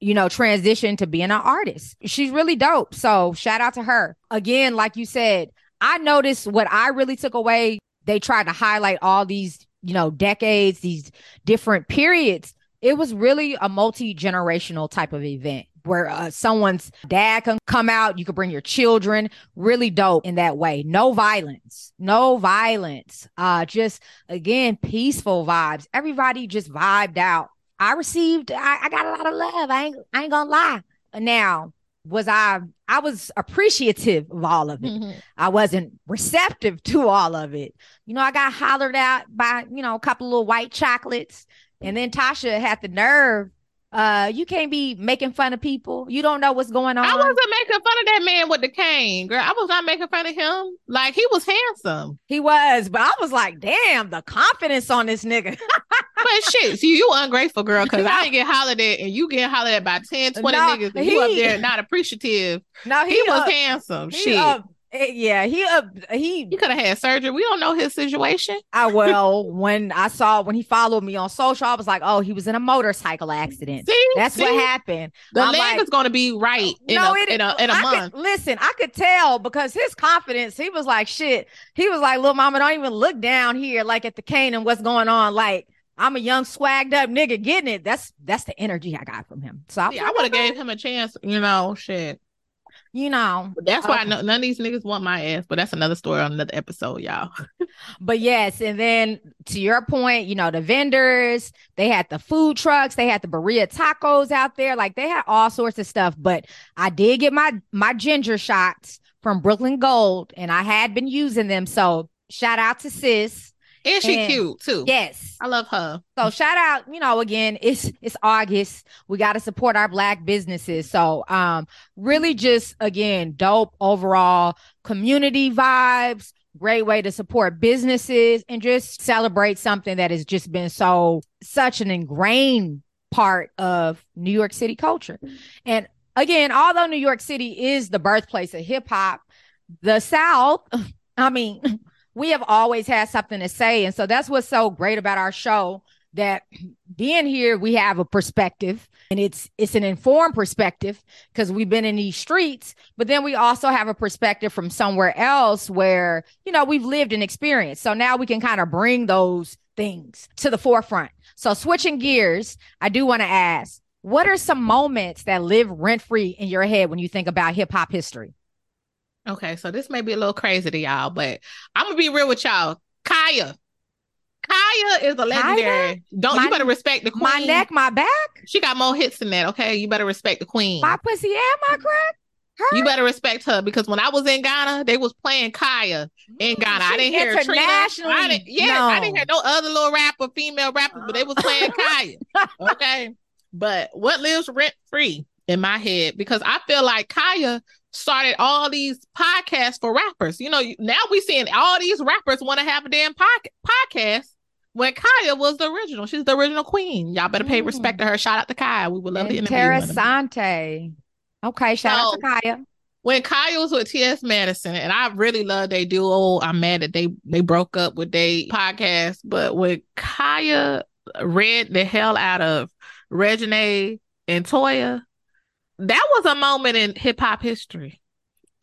you know, transitioned to being an artist. She's really dope. So shout out to her. Again, like you said, I noticed what I really took away. They tried to highlight all these, you know, decades, these different periods. It was really a multi generational type of event where uh, someone's dad can come out. You could bring your children. Really dope in that way. No violence. No violence. Uh, just again, peaceful vibes. Everybody just vibed out. I received, I, I got a lot of love. I ain't, I ain't gonna lie. Now, was I I was appreciative of all of it. Mhm. I wasn't receptive to all of it. You know, I got hollered at by, you know, a couple of little white chocolates. And then Tasha had the nerve. Uh, you can't be making fun of people. You don't know what's going on. I wasn't making fun of that man with the cane, girl. I was not making fun of him. Like he was handsome. he was, but I was like, damn, the confidence on this nigga. But shit, see, you ungrateful, girl, because I didn't get hollered at and you get hollered at by 10, 20 No, niggas and you up there not appreciative. no, He, he, was up, handsome. he shit. up- Eh, yeah, he up he he could have had surgery. We don't know his situation. I well, when I saw when he followed me on social, I was like, oh, he was in a motorcycle accident. See, That's See? what happened. The I'm leg like- is going to be right in, a, it- in a in a month. Could, listen, I could tell because his confidence, he was like, shit. He was like, little mama, don't even look down here like at the cane and what's going on. Like, I'm a young swagged up nigga getting it. That's that's the energy I got from him. So I, Yeah, I would have gave him a chance. You know, shit. You know. But that's why Okay. Um, no, none of these niggas want my ass. But that's another story on another episode, y'all. But yes, and then to your point, you know, the vendors, they had the food trucks, they had the burrito tacos out there, like they had all sorts of stuff. But I did get my my ginger shots from Brooklyn Gold, and I had been using them. So shout out to sis. And she And- cute too. Yes. I love her. So shout out, you know, again, it's it's August. We got to support our black businesses. So um really just again, dope overall community vibes, great way to support businesses and just celebrate something that has just been so such an ingrained part of New York City culture. And again, although New York City is the birthplace of hip hop, the South, I mean, we have always had something to say. And so that's what's so great about our show that being here, we have a perspective and it's it's an informed perspective because we've been in these streets, but then we also have a perspective from somewhere else where, you know, we've lived and experienced. So now we can kind of bring those things to the forefront. So switching gears, I do want to ask, what are some moments that live rent free in your head when you think about hip hop history? Okay, so this may be a little crazy to y'all, but I'm gonna be real with y'all. Khia. Khia is a legendary. Don't My- you better respect the queen. My neck, my back, She got more hits than that. Okay, you better respect the queen. my pussy, and my crack. Her? You better respect her because when I was in Ghana, they was playing Khia in mm, Ghana. I didn't hear Trina. I didn't, yeah, I didn't hear no other little rapper, female rapper, but they was playing Khia. Okay, but what lives rent free in my head because I feel like Khia started all these podcasts for rappers. You know, now we seeing all these rappers want to have a damn pod- podcast. When Khia was the original, she's the original queen. Y'all better pay Mm. respect to her. Shout out to Khia. We would love to interview her. Interessante. Okay, shout out to Khia. when Khia was with T.S. Madison, and I really love they duo. I'm mad that they they broke up with they podcast, but when Khia read the hell out of Regine and Toya, that was a moment in hip hop history.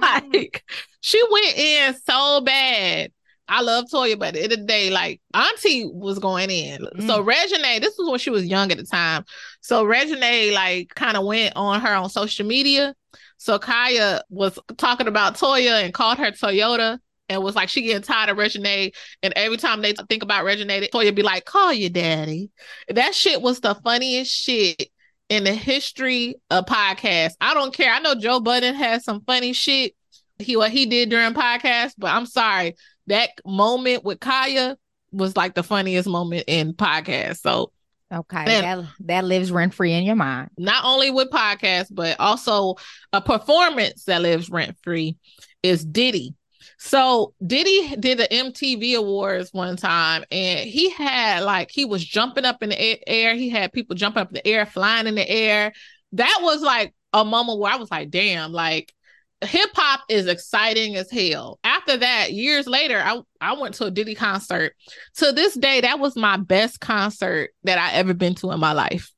like she went in so bad. I love Toya, but at the end of the day, like Auntie was going in. So mm. Regine, this was when she was young at the time. So Regine like kind of went on her on social media. So Khia was talking about Toya and called her Toyota and was like she getting tired of Regine. And every time they think about Regine, Toya be like, "Call your daddy." That shit was the funniest shit in the history of podcasts. I don't care. I know Joe Budden has some funny shit he what he did during podcasts, but I'm sorry that moment with Khia was like the funniest moment in podcast. So Okay, that that lives rent free in your mind. not only with podcasts, but also a performance that lives rent free is Diddy. So Diddy did the MTV Awards one time, and he had like he was jumping up in the air. He had people jumping up in the air, flying in the air. That was like a moment where I was like, "Damn!" Like hip hop is exciting as hell. After that, years later, I I went to a Diddy concert. To this day, that was my best concert that I ever been to in my life.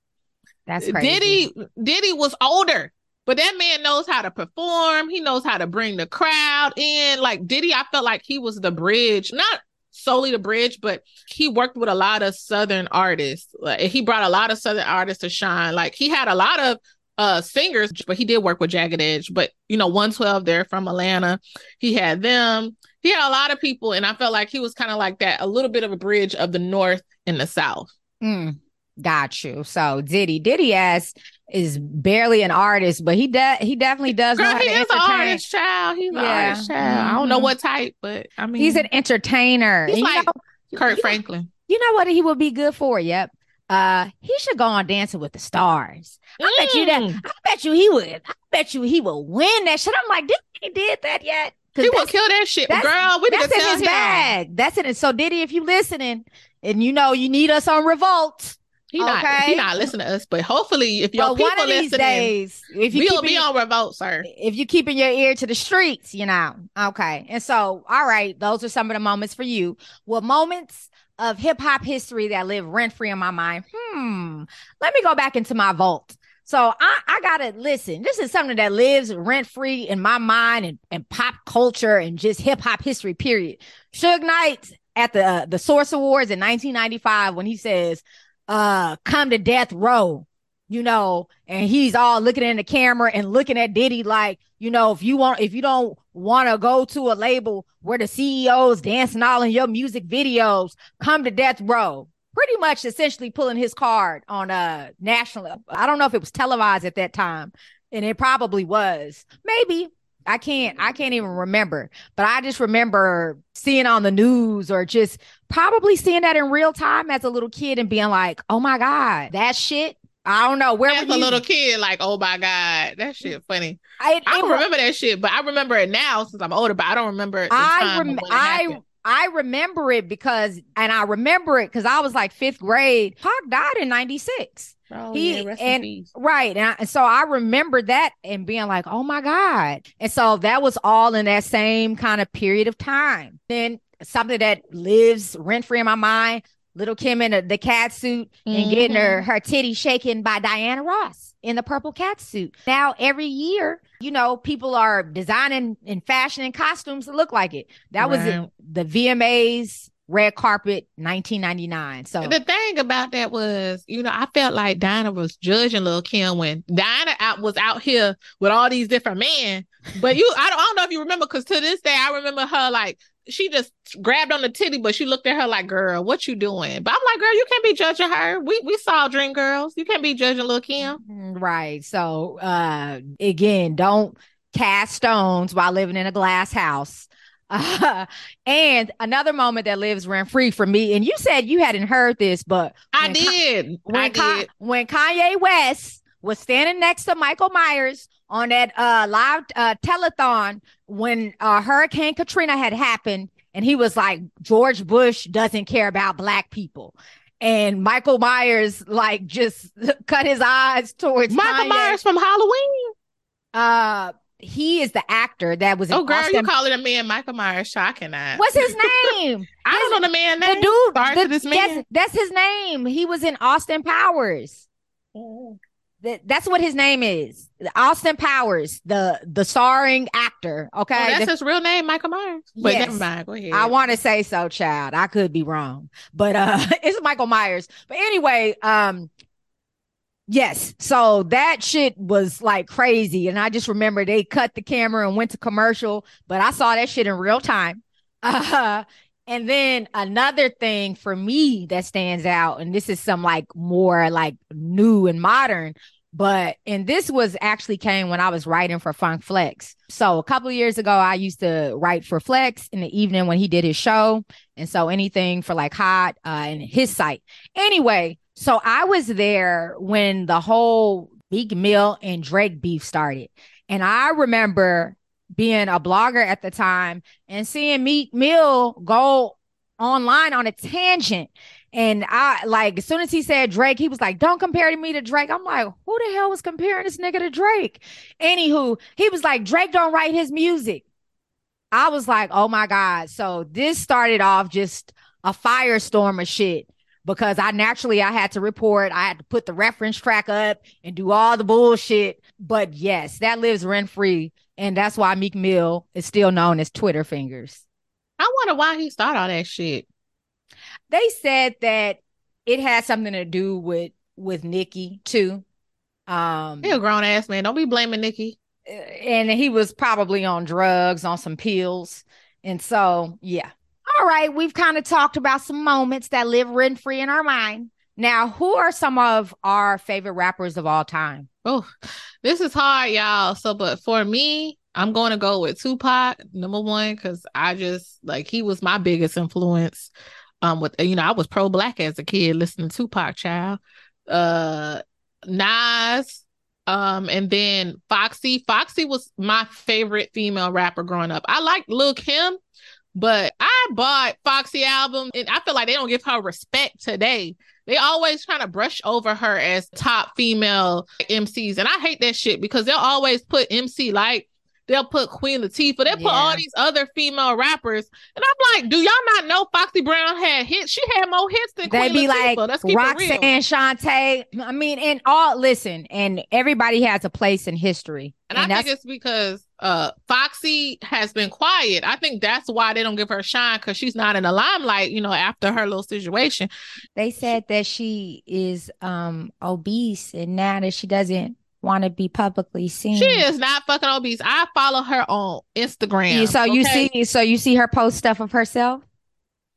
That's crazy. Diddy Diddy was older, but that man knows how to perform. He knows how to bring the crowd in. Like Diddy, I felt like he was the bridge, not solely the bridge, but he worked with a lot of Southern artists. Like he brought a lot of Southern artists to shine. Like he had a lot of uh singers, but he did work with Jagged Edge. But you know, 112, they're from Atlanta. He had them. He had a lot of people, and I felt like he was kind of like that, a little bit of a bridge of the North and the South. Mm. Got you. So Diddy, Diddy ass is barely an artist, but he de- he definitely does Girl, he is an artist, child. He's an Yeah. artist, child. I don't know Mhm. what type, but I mean, He's an entertainer. He's And like know- Kirk you know- Franklin. You know what he would be good for? Yep. Uh, he should go on Dancing with the Stars. I bet you that. Mm. I bet you he would. I bet you he will win that shit. I'm like, this he did that yet? He will kill that shit, that's- girl. We That's in his him. bag. That's in it. So Diddy, if you listening and you know you need us on Revolt, He not. Okay. He not listening to us, but hopefully, if your well, people listening, days, if you we'll keep be on revolt, sir. if you keeping your ear to the streets, you know. Okay. And so, all right, those are some of the moments for you. Well, moments of hip hop history that live rent free in my mind. Hmm. Let me go back into my vault. So I, I gotta listen. This is something that lives rent free in my mind and, and pop culture and just hip hop history. Period. Suge Knight at the uh, the Source Awards in 1995 when he says, "Uh, come to death row." you know, and he's all looking in the camera and looking at Diddy like, you know, if you want, if you don't want to go to a label where the CEOs dancing all in your music videos, come to Death Row. Pretty much, essentially pulling his card on a national. I don't know if it was televised at that time, and it probably was. Maybe I can't. I can't even remember. But I just remember seeing on the news or just probably seeing that in real time as a little kid and being like, "Oh my god, that shit." I don't know where As a you? little kid, like, oh my god, that shit funny. I, it I don't remember that shit, but I remember it now since I'm older. But I don't remember. The I rem- I. I remember it because, and I remember it because I was like fifth grade. Pac died in '96. Oh, he- yeah, and- peace. Right. And, I, and so I remember that and being like, oh my God. And so that was all in that same kind of period of time. Then something that lives rent free in my mind Little Kim in a, the cat suit and getting her, mm-hmm. her titty shaken by Diana Ross in the purple cat suit. Now, every year, you know, people are designing and fashioning costumes that look like it. That was Right. it, the VMAs red carpet 1999. So The thing about that was, you know, I felt like Dinah was judging little Kim when Dinah out was out here with all these different men. But you, I don't, I don't know if you remember, because to this day, I remember her like she just grabbed on the titty, but she looked at her like, "Girl, what you doing?" But I'm like, "Girl, you can't be judging her. We we saw Dream Girls. You can't be judging Lil Kim." Mm, Right. So uh again, don't cast stones while living in a glass house. Uh, and another moment that lives rent free for me, and you said you hadn't heard this, but I did. when, I did. when Kanye West was standing next to Michael Myers on that uh live uh telethon when uh Hurricane Katrina had happened, and he was like, George Bush doesn't care about black people. And Michael Myers like just cut his eyes towards Michael Kanye. Myers from Halloween. Uh, he is the actor that was in Oh, girl, Austin. you calling a man Michael Myers? Shocking that. What's his name? I don't know the man the name. dude. Sorry the- to this man. that's his name. He was in Austin Powers. That, that's what his name is. Austin Powers, the the starring actor. Okay. Oh, that's The- his real name, Michael Myers. But Yes. never mind. Go ahead. I want to say so, child. I could be wrong, but uh, it's Michael Myers. But anyway, um, yes. So that shit was like crazy, and I just remember they cut the camera and went to commercial, but I saw that shit in real time. Uh, and then another thing for me that stands out, and this is some like more like new and modern. But and this was actually came when I was writing for Funk Flex. So a couple of years ago, I used to write for Flex in the evening when he did his show, and so anything for like Hot uh, and his site. Anyway, so I was there when the whole Meek Mill and Drake beef started, and I remember being a blogger at the time and seeing Meek Mill go online on a tangent. And I like as soon as he said Drake, he was like, Don't compare me to Drake. I'm like, who the hell was comparing this nigga to Drake? Anywho, he was like, Drake don't write his music. I was like, oh my God. So this started off just a firestorm of shit because I naturally I had to report, I had to put the reference track up and do all the bullshit. But yes, that lives rent free. And that's why Meek Mill is still known as Twitter fingers. I wonder why he started all that shit. They said that it had something to do with with Nicki too. Um He a grown ass man. Don't be blaming Nicki. and he was probably on drugs, on some pills. And so, yeah. All right, we've kind of talked about some moments that live rent free in our mind. Now, who are some of our favorite rappers of all time? Oh, this is hard, y'all. So, but for me, I'm going to go with Tupac, number one, because I just like he was my biggest influence. Um, with you know, I was pro black as a kid listening to Tupac, child. Uh, Nas, um, and then Foxy. Foxy was my favorite female rapper growing up. I liked Lil Kim, but I bought Foxy album, and I feel like they don't give her respect today. They always trying to brush over her as top female MCs, and I hate that shit because they'll always put MC like they'll put Queen Latifah, they'll put all these other female rappers, and I'm like, do y'all not know Foxy Brown had hits? She had more hits than they Queen be Latifah. like Let's Roxanne, Shanté. I mean, and all listen, and everybody has a place in history, and, and I think it's because uh Foxy has been quiet. I think that's why they don't give her shine because she's not in the limelight, you know, after her little situation. They said that she is um obese and now that she doesn't want to be publicly seen. She is not fucking obese. I follow her on Instagram. Yeah, so okay? you see so you see her post stuff of herself?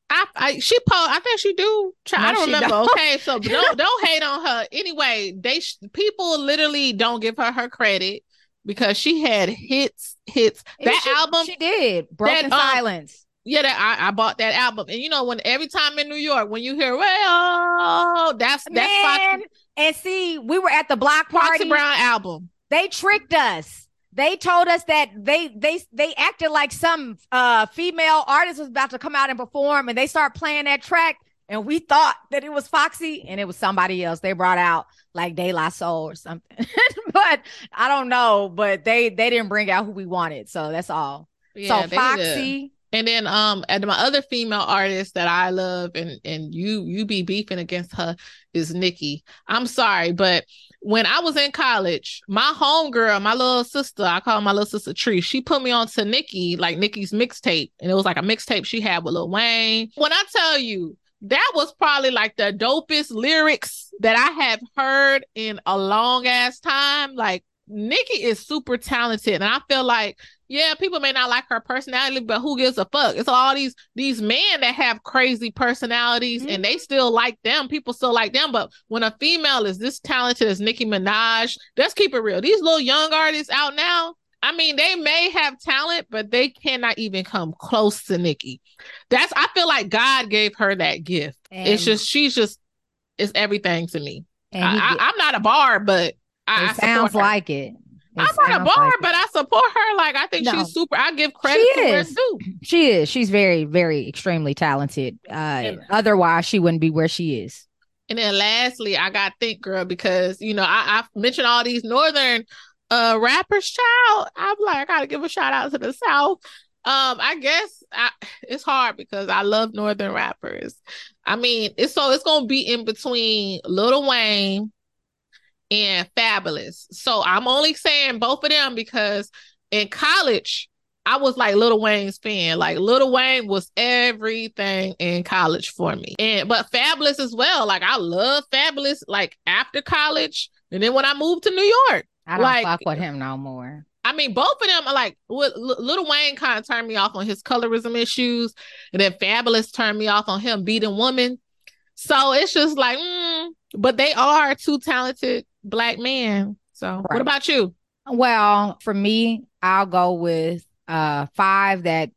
I, I she post. I think she do. Try, no, I don't remember. Don't. Okay, so don't don't hate on her. Anyway, they people literally don't give her her credit because she had hits, hits. That she, album she did. Broken that, um, Silence. Yeah, that I, I bought that album, and you know when every time in New York when you hear well, that's that's Man, Foxy, and see we were at the block party. Foxy Brown album. They tricked us. They told us that they they they acted like some uh female artist was about to come out and perform, and they start playing that track, and we thought that it was Foxy, and it was somebody else. They brought out like De La Soul or something, but I don't know. But they they didn't bring out who we wanted, so that's all. Yeah, so Foxy. And then um and my other female artist that I love and and you you be beefing against her is Nicki. I'm sorry, but when I was in college, my homegirl, my little sister, I call my little sister Tree, she put me on to Nicki, like Nicki's mixtape. And it was like a mixtape she had with Lil Wayne. When I tell you, that was probably like the dopest lyrics that I have heard in a long ass time. Like Nicki is super talented, and I feel like yeah, people may not like her personality, but who gives a fuck? It's all these these men that have crazy personalities, mm-hmm. and they still like them. People still like them, but when a female is this talented as Nicki Minaj, let's keep it real. These little young artists out now, I mean, they may have talent, but they cannot even come close to Nicki. That's I feel like God gave her that gift. And it's just she's just it's everything to me. I, am not a bar, but I, it sounds like it. It I'm not a bar, like but I support her. Like I think no. she's super. I give credit she to is. her too. She is. She's very, very extremely talented. Uh, and, otherwise, she wouldn't be where she is. And then lastly, I got think, girl, because you know I, I mentioned all these northern uh rappers. Child, I'm like I gotta give a shout out to the South. Um, I guess I, it's hard because I love northern rappers. I mean, it's so it's gonna be in between Lil Wayne and Fabolous. So I'm only saying both of them because in college, I was like Lil Wayne's fan. Like Lil Wayne was everything in college for me. And but Fabolous as well. Like I love Fabolous like after college. And then when I moved to New York. I don't like, fuck with him no more. I mean, both of them are like Little Wayne kind of turned me off on his colorism issues, and then Fabolous turned me off on him beating women. So it's just like, mm, but they are two talented black men. So right. what about you? Well, for me, I'll go with uh five that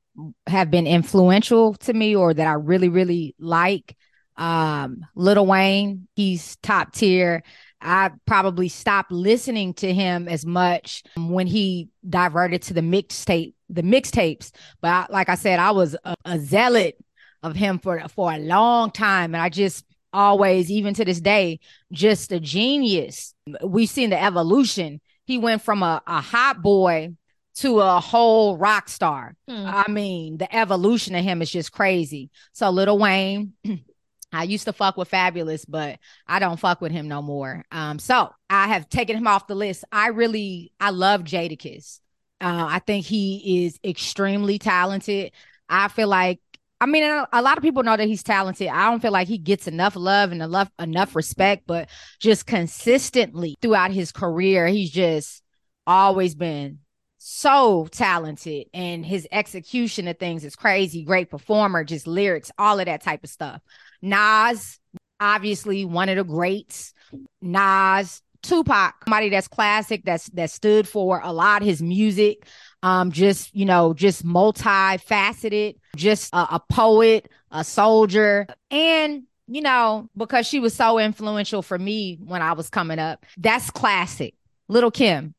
have been influential to me or that I really, really like. Um, Lil Wayne, he's top tier. I probably stopped listening to him as much when he diverted to the mixtape, the mixtapes. But I, like I said, I was a, a zealot of him for for a long time, and I just always, even to this day, just a genius. We've seen the evolution. He went from a, a hot boy to a whole rock star. Hmm. I mean, the evolution of him is just crazy. So, Little Wayne, I used to fuck with Fabolous, but I don't fuck with him no more. Um, so I have taken him off the list. I really, I love Jadakiss. Uh, I think he is extremely talented. I feel like I mean, a lot of people know that he's talented. I don't feel like he gets enough love and enough enough respect, but just consistently throughout his career, he's just always been so talented and his execution of things is crazy. Great performer, just lyrics, all of that type of stuff. Nas, obviously one of the greats, Nas, Tupac, somebody that's classic, that's that stood for a lot. His music, um, just you know, just multifaceted, just a, a poet, a soldier, and you know, because she was so influential for me when I was coming up. That's classic. Little Kim,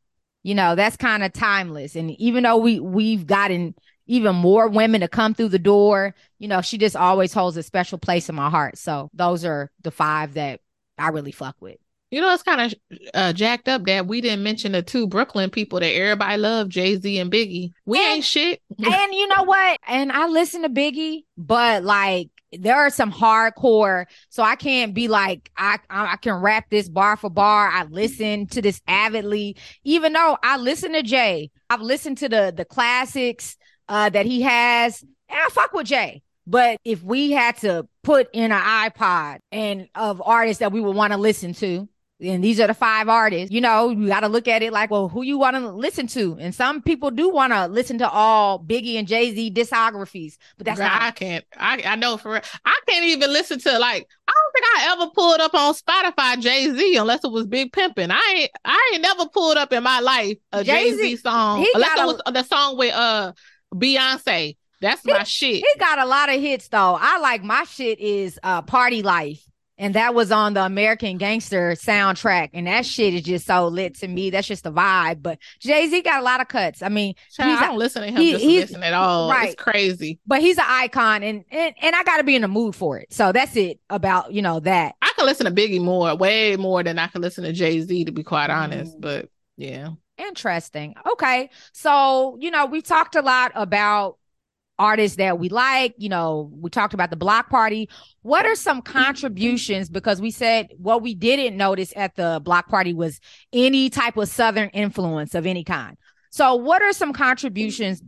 you know, that's kind of timeless. And even though we we've gotten even more women to come through the door, you know, she just always holds a special place in my heart. So those are the five that I really fuck with. You know, it's kind of uh, jacked up that we didn't mention the two Brooklyn people that everybody love, Jay Z and Biggie. We and, ain't shit. and you know what? And I listen to Biggie, but like there are some hardcore so i can't be like I, I can rap this bar for bar. I listen to this avidly. Even though i listen to jay i've listened to the the classics uh that he has and i fuck with jay. But if we had to put in an ipod and of artists that we would want to listen to and these are the five artists. You know you got to look at it like well who you want to listen to? And some people do want to listen to all biggie and jay-z discographies but that's not i can't i, I know for i can't even listen to like i don't think i ever pulled up on spotify jay-z unless it was big pimping i ain't i ain't never pulled up in my life a jay-z, jay-Z song unless it was the song with uh beyonce. That's my shit. He got a lot of hits though. I like my shit is uh Party Life and that was on the American Gangster soundtrack, and that shit is just so lit to me. That's just the vibe. But Jay Z got a lot of cuts. I mean, Child, I don't listen to him he, just listen at all. Right. It's crazy. But he's an icon, and and, and I got to be in the mood for it. So that's it about you know that. I can listen to Biggie more, way more than I can listen to Jay Z, to be quite honest. Mm. But yeah. Interesting. Okay. So, you know, we talked a lot about artists that we like. You know, we talked about the block party. What are some contributions? Because we said what we didn't notice at the block party was any type of Southern influence of any kind. So, what are some contributions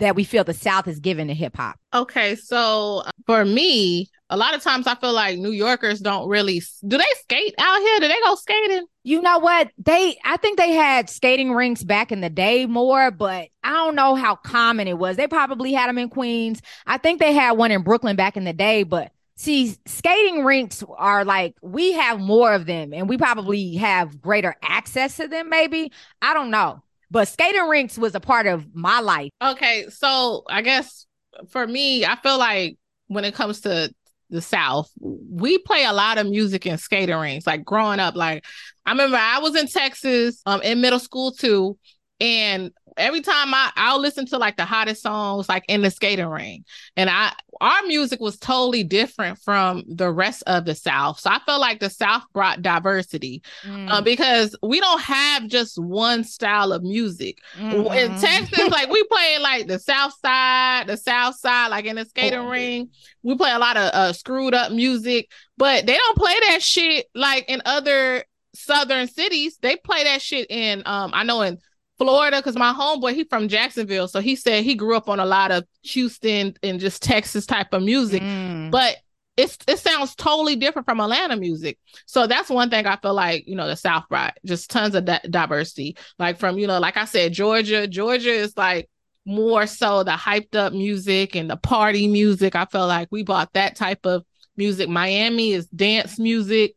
that we feel the South is giving to hip hop? Okay, so uh, for me, a lot of times I feel like New Yorkers don't really do they skate out here? Do they go skating? You know what? They I think they had skating rinks back in the day more, but I don't know how common it was. They probably had them in Queens. I think they had one in Brooklyn back in the day, but see, skating rinks are like we have more of them and we probably have greater access to them maybe. I don't know. But skating rinks was a part of my life. Okay, so I guess for me, I feel like when it comes to the South, we play a lot of music in skating rinks. Like growing up, like I remember I was in Texas um in middle school too, and every time I I'll listen to like the hottest songs like in the skating ring. And I our music was totally different from the rest of the South. So I felt like the South brought diversity mm. uh, because we don't have just one style of music. Mm-hmm. In Texas, like we play like the South side, the South side, like in the skating oh. ring. We play a lot of uh, screwed up music, but they don't play that shit like in other southern cities. They play that shit in um I know in Florida because my homeboy he from Jacksonville, so he said he grew up on a lot of Houston and just Texas type of music, mm. but it's it sounds totally different from Atlanta music. So that's one thing I feel like you know the South brought just tons of di- diversity. Like from you know, like I said, Georgia. Georgia is like more so the hyped up music and the party music. I feel like we brought that type of music. Miami is dance music.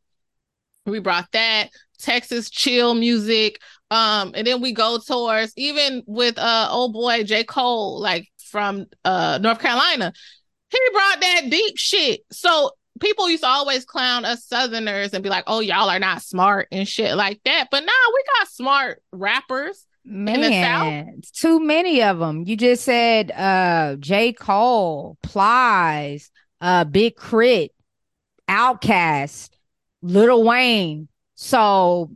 We brought that. Texas chill music. Um, and then we go towards even with uh old boy J. Cole, like from uh North Carolina, he brought that deep shit. So people used to always clown us Southerners and be like, "Oh, y'all are not smart and shit like that." But now we got smart rappers. Man, too many of them. You just said uh J. Cole, Plies, uh Big K.R.I.T., OutKast, Little Wayne. So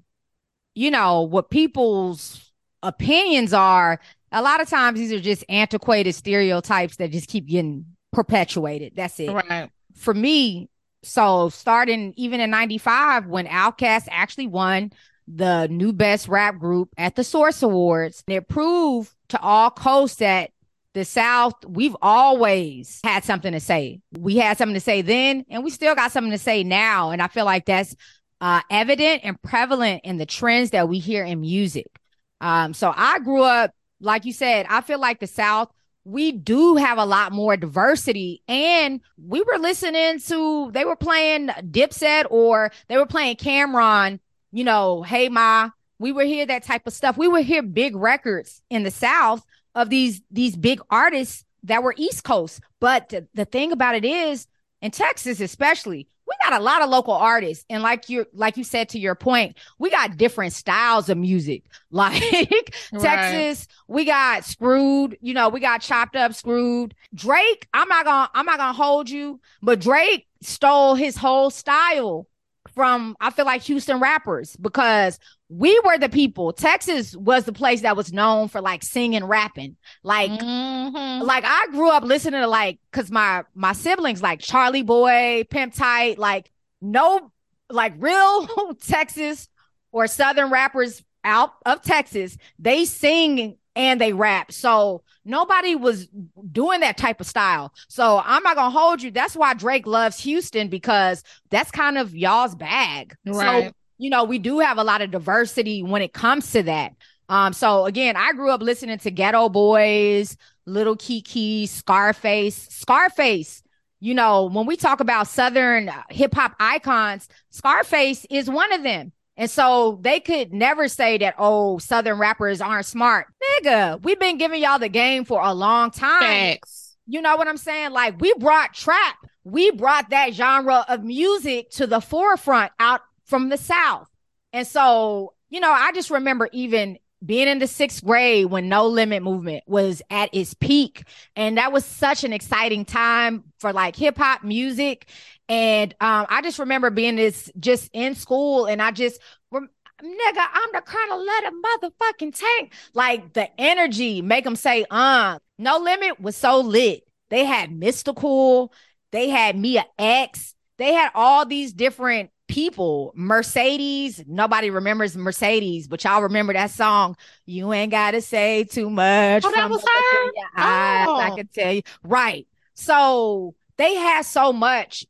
you know, what people's opinions are, a lot of times these are just antiquated stereotypes that just keep getting perpetuated. That's it. Right. For me, so starting even in 95 when OutKast actually won the new best rap group at the Source Awards, it proved to all coasts that the South, we've always had something to say. We had something to say then, and we still got something to say now. And I feel like that's uh, evident and prevalent in the trends that we hear in music. Um, so I grew up, like you said, I feel like the South we do have a lot more diversity. And we were listening to, they were playing Dipset or they were playing Cam'ron, you know, Hey Ma. We were hear that type of stuff. We would hear big records in the South of these these big artists that were East Coast. But th- the thing about it is, in Texas especially, we got a lot of local artists and like you like you said to your point we got different styles of music like right. texas we got screwed you know we got chopped up screwed drake i'm not gonna i'm not gonna hold you but drake stole his whole style from I feel like Houston rappers because we were the people. Texas was the place that was known for like singing, rapping. Like, mm-hmm. like I grew up listening to like because my my siblings like Charlie Boy, Pimp Tight, like no like real Texas or Southern rappers out of Texas. They sing and they rap. So nobody was doing that type of style. So I'm not gonna hold you. That's why Drake loves Houston because that's kind of y'all's bag. Right. So, you know, we do have a lot of diversity when it comes to that. Um, so again, I grew up listening to Geto Boys, Lil' Keke, Scarface, Scarface. You know, when we talk about Southern hip hop icons, Scarface is one of them. And so they could never say that, oh, Southern rappers aren't smart. Nigga, we've been giving y'all the game for a long time. Thanks. You know what I'm saying? Like, we brought trap, we brought that genre of music to the forefront out from the South. And so, you know, I just remember even being in the sixth grade when No Limit Movement was at its peak. And that was such an exciting time for like hip hop music. And um, I just remember being this just in school and I just, nigga, I'm the colonel let a motherfucking tank. Like the energy make them say, uh, No Limit was so lit. They had Mystikal, they had Mia X, they had all these different people. Mercedes, nobody remembers Mercedes, but y'all remember that song. You ain't gotta say too much. Oh, that was her. Eyes, oh. I can tell you. Right. So they had so much.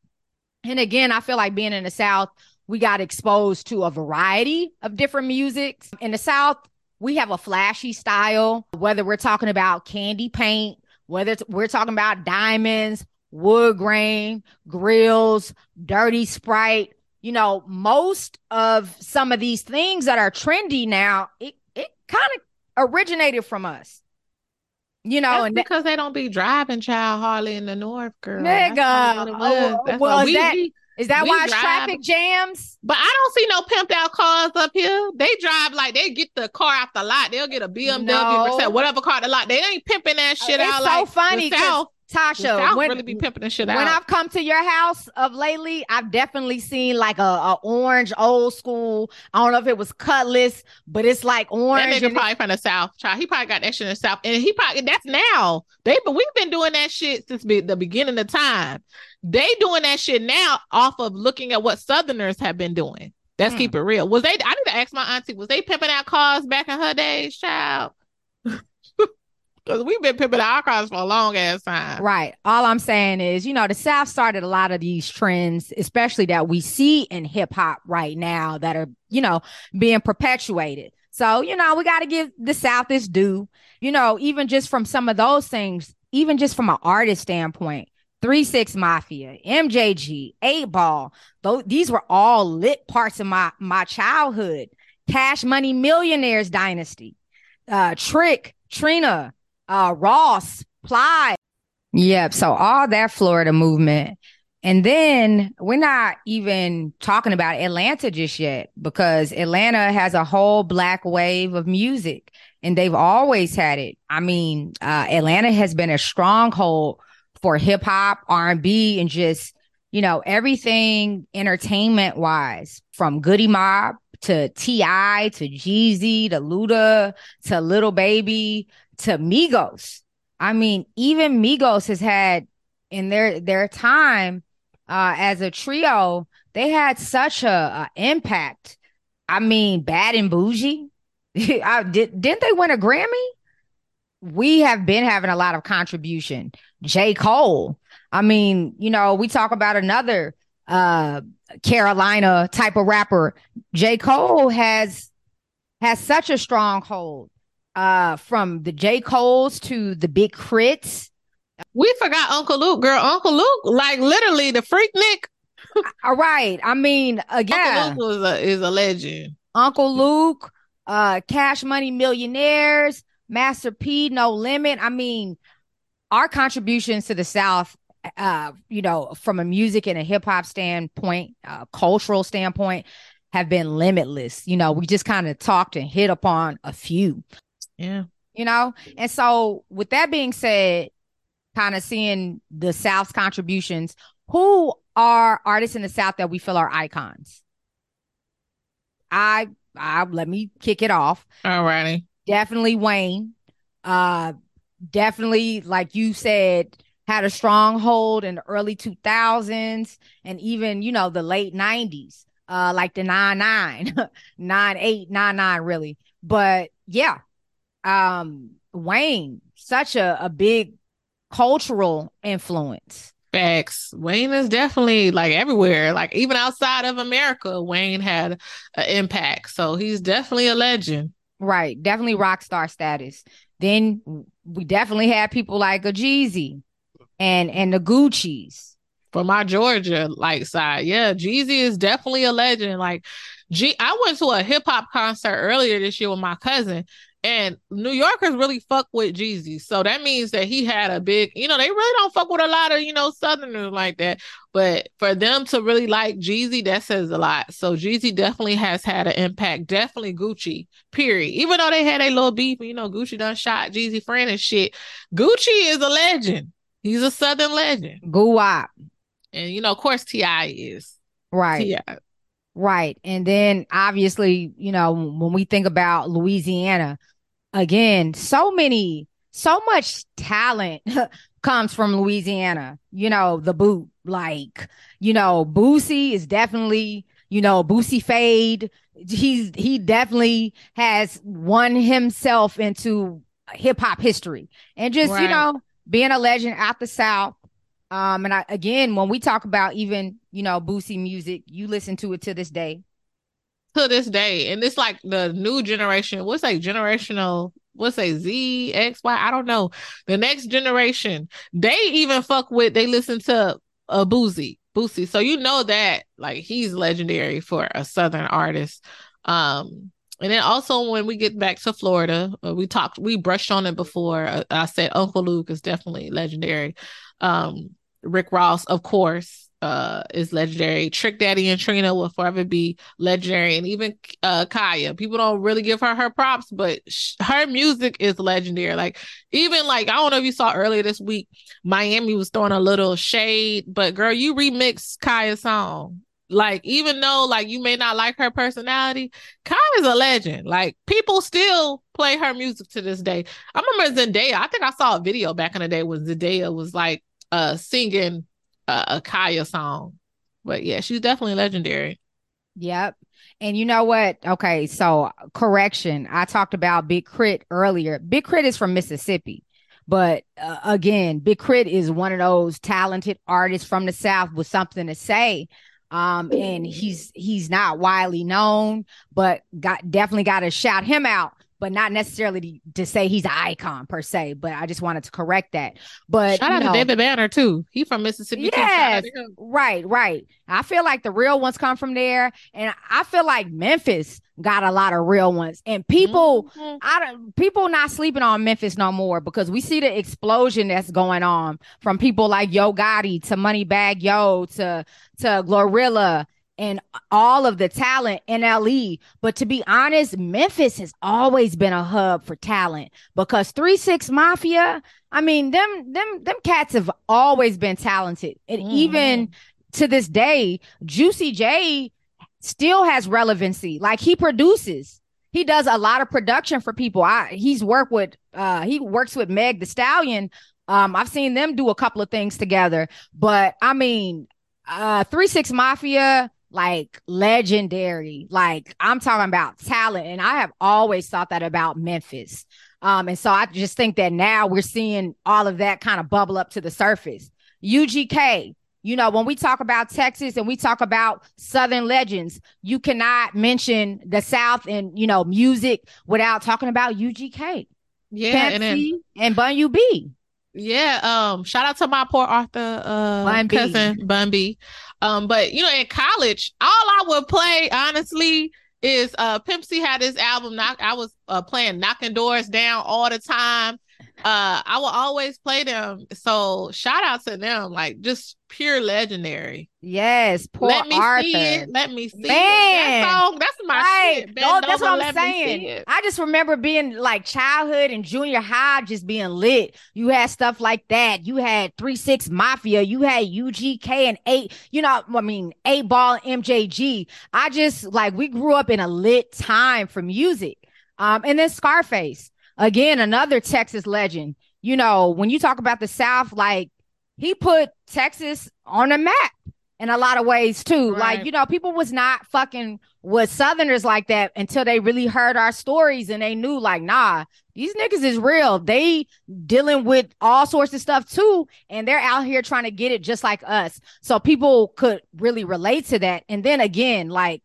And again, I feel like being in the South, we got exposed to a variety of different musics. In the South, we have a flashy style, whether we're talking about candy paint, whether we're talking about diamonds, wood grain, grills, dirty sprite, you know, most of some of these things that are trendy now, it, it kind of originated from us. You know, That's and because they don't be driving child hardly in the north, girl. Nigga, oh, well, we, that, is that why drive, traffic jams? But I don't see no pimped out cars up here. They drive like they get the car out the lot. They'll get a BMW, no. whatever car the lot. They ain't pimping that oh, shit it's out. so like funny. South. Tasha, when, really be pimping this shit out. When I've come to your house of lately, I've definitely seen like a, a orange old school. I don't know if it was Cutlass, but it's like orange. That nigga probably from the south. Child, he probably got that shit in the south, and he probably that's now. They but we've been doing that shit since be, the beginning of time. They doing that shit now off of looking at what Southerners have been doing. Let's hmm. keep it real. Was they? I need to ask my auntie. Was they pimping out cars back in her days, child? Because we've been pimping our cars for a long ass time. Right. All I'm saying is, you know, the South started a lot of these trends, especially that we see in hip hop right now that are, you know, being perpetuated. So, you know, we got to give the South its due, you know, even just from some of those things, even just from an artist standpoint. Three Six Mafia, MJG, Eight Ball. Those these were all lit parts of my my childhood. Cash Money Millionaires Dynasty, uh, Trick, Trina, uh, Ross, Ply. Yep. So all that Florida movement. And then we're not even talking about Atlanta just yet because Atlanta has a whole black wave of music and they've always had it. I mean, uh, Atlanta has been a stronghold for hip hop, R&B and just, you know, everything entertainment wise from Goodie Mob to T.I. to Jeezy to Luda to Lil Baby to Migos. I mean, even Migos has had in their their time uh, as a trio, they had such a, a impact. I mean, Bad and bougie. I, did didn't they win a Grammy? We have been having a lot of contribution. J. Cole. I mean, you know, we talk about another uh Carolina type of rapper. J. Cole has has such a strong hold uh from the J. Cole's to the Big K.R.I.T.s. We forgot Uncle Luke, girl. Uncle Luke, like literally the Freaknik. All right. I mean, again, Uncle Luke was a, is a legend. Uncle Luke, uh, Cash Money Millionaires, Master P, No Limit. I mean, our contributions to the South, uh, you know, from a music and a hip hop standpoint, uh, cultural standpoint, have been limitless. You know, we just kind of talked and hit upon a few. Yeah. You know, and so with that being said, kind of seeing the South's contributions, who are artists in the South that we feel are icons? I I let me kick it off. All righty. Definitely Wayne. Uh definitely, like you said, had a stronghold in the early 2000s and even, you know, the late 90s, uh, like the 9 9, 9 8, 9 9, really. But yeah, um, Wayne, such a, a big cultural influence. Facts. Wayne is definitely like everywhere. Like even outside of America, Wayne had an impact. So he's definitely a legend. Right. Definitely rock star status. Then we definitely had people like a Jeezy and and the Gucci's. For my Georgia like side. Yeah, Jeezy is definitely a legend. Like G I went to a hip hop concert earlier this year with my cousin and New Yorkers really fuck with Jeezy. So that means that he had a big, you know, they really don't fuck with a lot of, you know, Southerners like that. But for them to really like Jeezy, that says a lot. So Jeezy definitely has had an impact. Definitely Gucci, period. Even though they had a little beef, you know, Gucci done shot Jeezy friend and shit. Gucci is a legend. He's a Southern legend. Guwap. And, you know, of course, T.I. is. Right. T.I. Right. And then obviously, you know, when we think about Louisiana, again, so many, so much talent comes from Louisiana. You know, the boot, like, you know, Boosie is definitely, you know, Boosie Fade. He's he definitely has won himself into hip hop history. And just, right. you know, being a legend out the South. Um, and I, again, when we talk about even, you know, Boosie music, you listen to it to this day to this day. And it's like the new generation, what's like generational, what's a Z, X, Y, I don't know. The next generation, they even fuck with, they listen to a Boosie, Boosie. So you know that like he's legendary for a Southern artist. Um, and then also when we get back to Florida, uh, we talked, we brushed on it before. Uh, I said Uncle Luke is definitely legendary. Um, Rick Ross, of course, uh is legendary. Trick Daddy and Trina will forever be legendary, and even uh Khia. People don't really give her her props, but sh- her music is legendary. Like even like I don't know if you saw earlier this week, Miami was throwing a little shade, but girl, you remix Khia's song. Like even though like you may not like her personality, Khia is a legend. Like people still play her music to this day. I remember Zendaya. I think I saw a video back in the day when Zendaya was like uh singing a, a Khia song. But yeah, she's definitely legendary. Yep. And you know what? Okay, so correction. I talked about Big K.R.I.T earlier. Big K.R.I.T is from Mississippi. But uh, again, Big K.R.I.T is one of those talented artists from the South with something to say. Um, and he's he's not widely known, but got definitely got to shout him out but not necessarily to, say he's an icon per se. But I just wanted to correct that. But shout out know, to David Banner too. He from Mississippi. Yes, right, right. I feel like the real ones come from there, and I feel like Memphis got a lot of real ones. And people, mm-hmm. I don't, people not sleeping on Memphis no more because we see the explosion that's going on from people like Yo Gotti to Moneybagg Yo to to Glorilla and all of the talent in LE. But to be honest, Memphis has always been a hub for talent because 3 6 Mafia, I mean, them them them cats have always been talented. And mm. even to this day, Juicy J still has relevancy. Like he produces. He does a lot of production for people. I he's worked with uh he works with Meg the Stallion. Um, I've seen them do a couple of things together, but I mean, uh, Three Six Mafia, like legendary. Like I'm talking about talent. And I have always thought that about Memphis. Um, and so I just think that now we're seeing all of that kind of bubble up to the surface. UGK, You know, when we talk about Texas and we talk about Southern legends, you cannot mention the South and, you know, music without talking about UGK. Yeah. Pimp C, and then and Bun B. Yeah, um, shout out to my Port Arthur uh Bun B. cousin Bun B. Um, but you know, in college, all I would play honestly is uh Pimp C had his album knock I was uh playing knocking doors down all the time. Uh I will always play them. So shout out to them, like just pure legendary. Yes, Port let me Arthur. see it. Let me see it. That song, that's my Right. shit. No, that's what I'm let me see saying. I just remember being like childhood and junior high just being lit. You had stuff like that. You had three six mafia. You had UGK and eight. You know, I mean, eight ball MJG. I just like we grew up in a lit time for music. Um, and then Scarface again, another Texas legend. You know, when you talk about the South, like he put Texas on the map in a lot of ways too. Like, you know, people was not fucking with Southerners like that until they really heard our stories and they knew, like, nah, these niggas is real. They dealing with all sorts of stuff too, and they're out here trying to get it just like us. So people could really relate to that. And then again, like,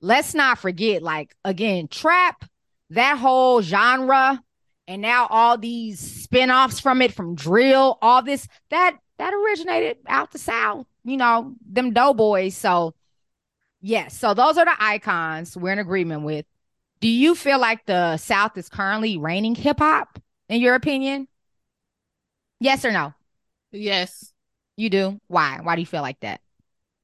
let's not forget, like, again, trap, that whole genre, and now all these spin-offs from it, from drill, all this, that that originated out the south you know them doughboys. So yes so those are the icons we're in agreement with. Do you feel like the south is currently reigning hip-hop in your opinion? Yes or no? Yes. you do? Why? Why do you feel like that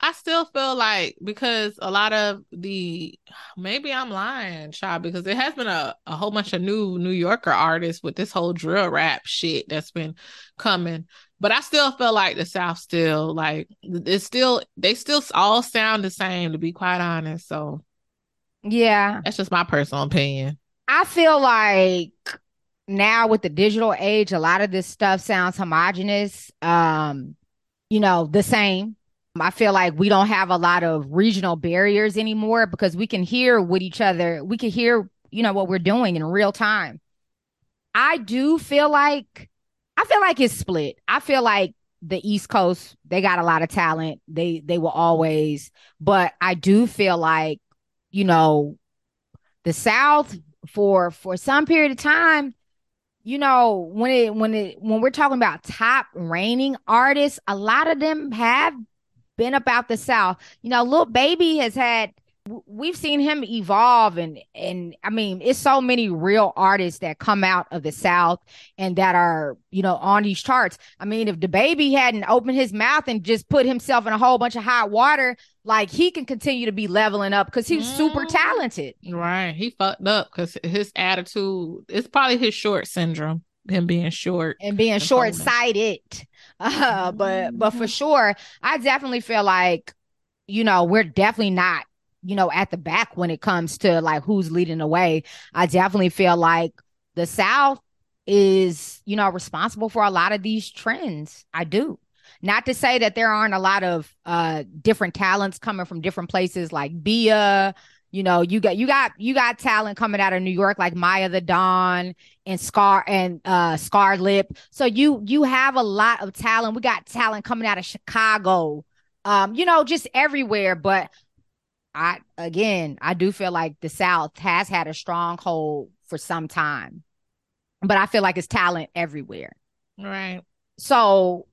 I still feel like because a lot of the maybe I'm lying, child, because there has been a, a whole bunch of new New Yorker artists with this whole drill rap shit that's been coming. But I still feel like the South still like it's still they still all sound the same to be quite honest. So yeah that's just my personal opinion. i feel like now with the digital age a lot of this stuff sounds homogenous um you know the same I feel like we don't have a lot of regional barriers anymore because we can hear with each other, we can hear, you know, what we're doing in real time. I do feel like, I feel like it's split. I feel like the East Coast, they got a lot of talent. They, they will always, but I do feel like, you know, the South for, for some period of time, you know, when it, when it, when we're talking about top reigning artists, a lot of them have been about the South. You know, Lil Baby has had we've seen him evolve and and I mean, it's so many real artists that come out of the South and that are, you know, on these charts. I mean, if the baby hadn't opened his mouth and just put himself in a whole bunch of hot water, like he can continue to be leveling up because he's super Mhm. talented. Right. He fucked up because his attitude it's probably his short syndrome, him being short. and being short sighted. Uh, but but for Mhm. sure, I definitely feel like, you know, we're definitely not, you know, at the back when it comes to like who's leading the way. I definitely feel like the South is, you know, responsible for a lot of these trends. I do. Not to say that there aren't a lot of uh different talents coming from different places like Bia, you know, you got you got you got talent coming out of New York like Maiya the Don and Scar and uh Scar Lip. So you you have a lot of talent. We got talent coming out of Chicago. Um, you know, just everywhere, but I again, I do feel like the South has had a stronghold for some time. But I feel like it's talent everywhere. Right. So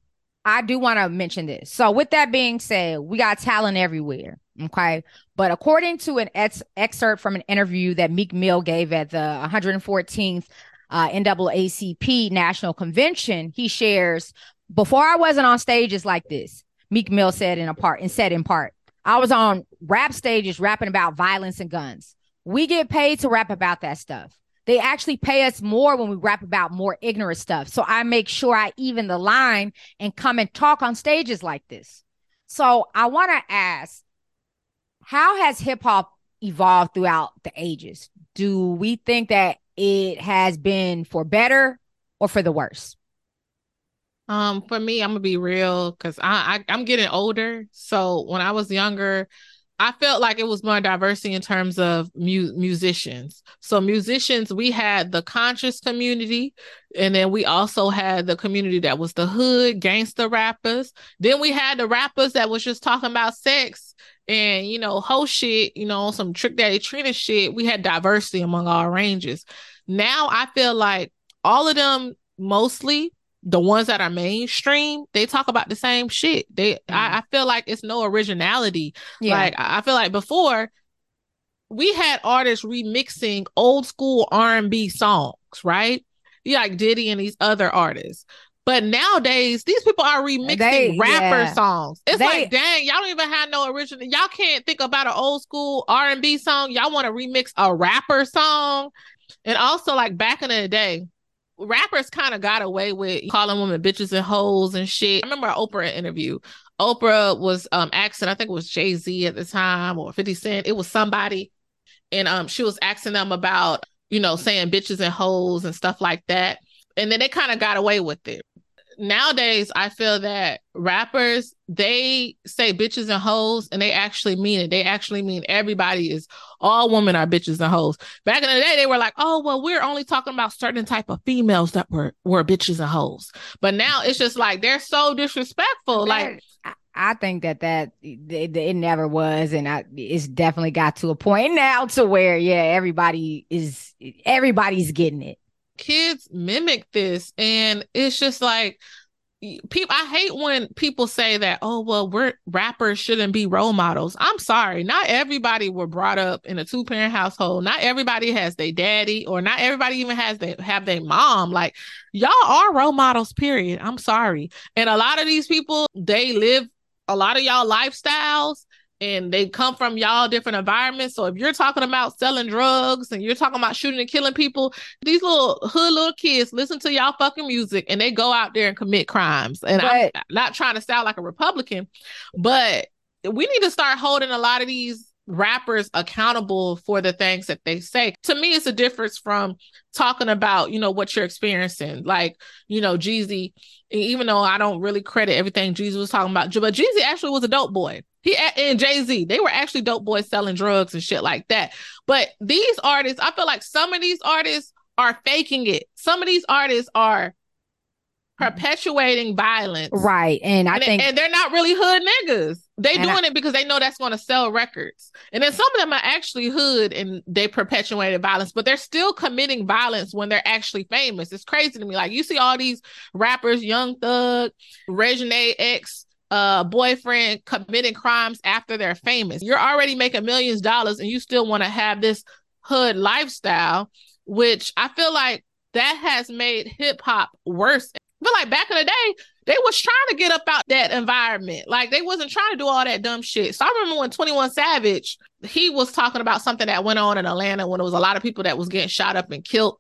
I do want to mention this. So with that being said, we got talent everywhere. Okay. But according to an ex- excerpt from an interview that Meek Mill gave at the 114th uh, NAACP National Convention, he shares, before I wasn't on stages like this, Meek Mill said in a part and said in part, I was on rap stages rapping about violence and guns. We get paid to rap about that stuff. They actually pay us more when we rap about more ignorant stuff. So I make sure I even the line and come and talk on stages like this. So I want to ask, how has hip hop evolved throughout the ages? Do we think that it has been for better or for the worse? Um, for me, I'm gonna be real because I, I I'm getting older. So when I was younger, I felt like it was more diversity in terms of mu- musicians. So musicians, we had the conscious community, and then we also had the community that was the hood gangster rappers. Then we had the rappers that was just talking about sex and you know whole shit, you know some trick daddy Trina shit. We had diversity among all ranges. Now I feel like all of them mostly the ones that are mainstream, they talk about the same shit. They, mm. I, I, feel like it's no originality. Yeah. Like I feel like before, we had artists remixing old school R and B songs, right? Yeah, like Diddy and these other artists. But nowadays, these people are remixing they, rapper yeah. songs. It's they, like, dang, y'all don't even have no original. Y'all can't think about an old school R and B song. Y'all want to remix a rapper song, and also like back in the day rappers kind of got away with calling women bitches and hoes and shit. I remember an Oprah interview. Oprah was um asking, I think it was Jay Z at the time or 50 Cent. It was somebody. And um she was asking them about, you know, saying bitches and hoes and stuff like that. And then they kind of got away with it nowadays I feel that rappers they say bitches and hoes and they actually mean it. They actually mean everybody is all women are bitches and hoes. Back in the day, they were like, oh well, we're only talking about certain type of females that were were bitches and hoes. But now it's just like they're so disrespectful. Like I think that that it, it, never was, and I, it's definitely got to a point now to where yeah, everybody is everybody's getting it kids mimic this and it's just like people i hate when people say that oh well we're rappers shouldn't be role models. I'm sorry not everybody were brought up in a two-parent household. Not everybody has their daddy or not everybody even has they have their mom. Like y'all are role models period. I'm sorry. And a lot of these people they live a lot of y'all lifestyles and they come from y'all different environments. So if you're talking about selling drugs and you're talking about shooting and killing people, these little hood little kids listen to y'all fucking music and they go out there and commit crimes. And I'm not trying to sound like a Republican, but we need to start holding a lot of these rappers accountable for the things that they say. To me, it's a difference from talking about, you know, what you're experiencing. Like, you know, Jeezy, even though I don't really credit everything Jeezy was talking about, but Jeezy actually was a dope boy. He and Jay Z, they were actually dope boys selling drugs and shit like that. But these artists, I feel like some of these artists are faking it. Some of these artists are perpetuating violence. Right. And I and, think and they're not really hood niggas. They doing I, it because they know that's going to sell records. And then some of them are actually hood and they perpetuated violence, but they're still committing violence when they're actually famous. It's crazy to me. Like you see all these rappers, Young Thug, Regine X, uh boyfriend committing crimes after they're famous. You're already making millions of dollars and you still want to have this hood lifestyle, which I feel like that has made hip hop worse. I feel like back in the day, they was trying to get up out that environment. Like they wasn't trying to do all that dumb shit. So I remember when 21 Savage, he was talking about something that went on in Atlanta when there was a lot of people that was getting shot up and killed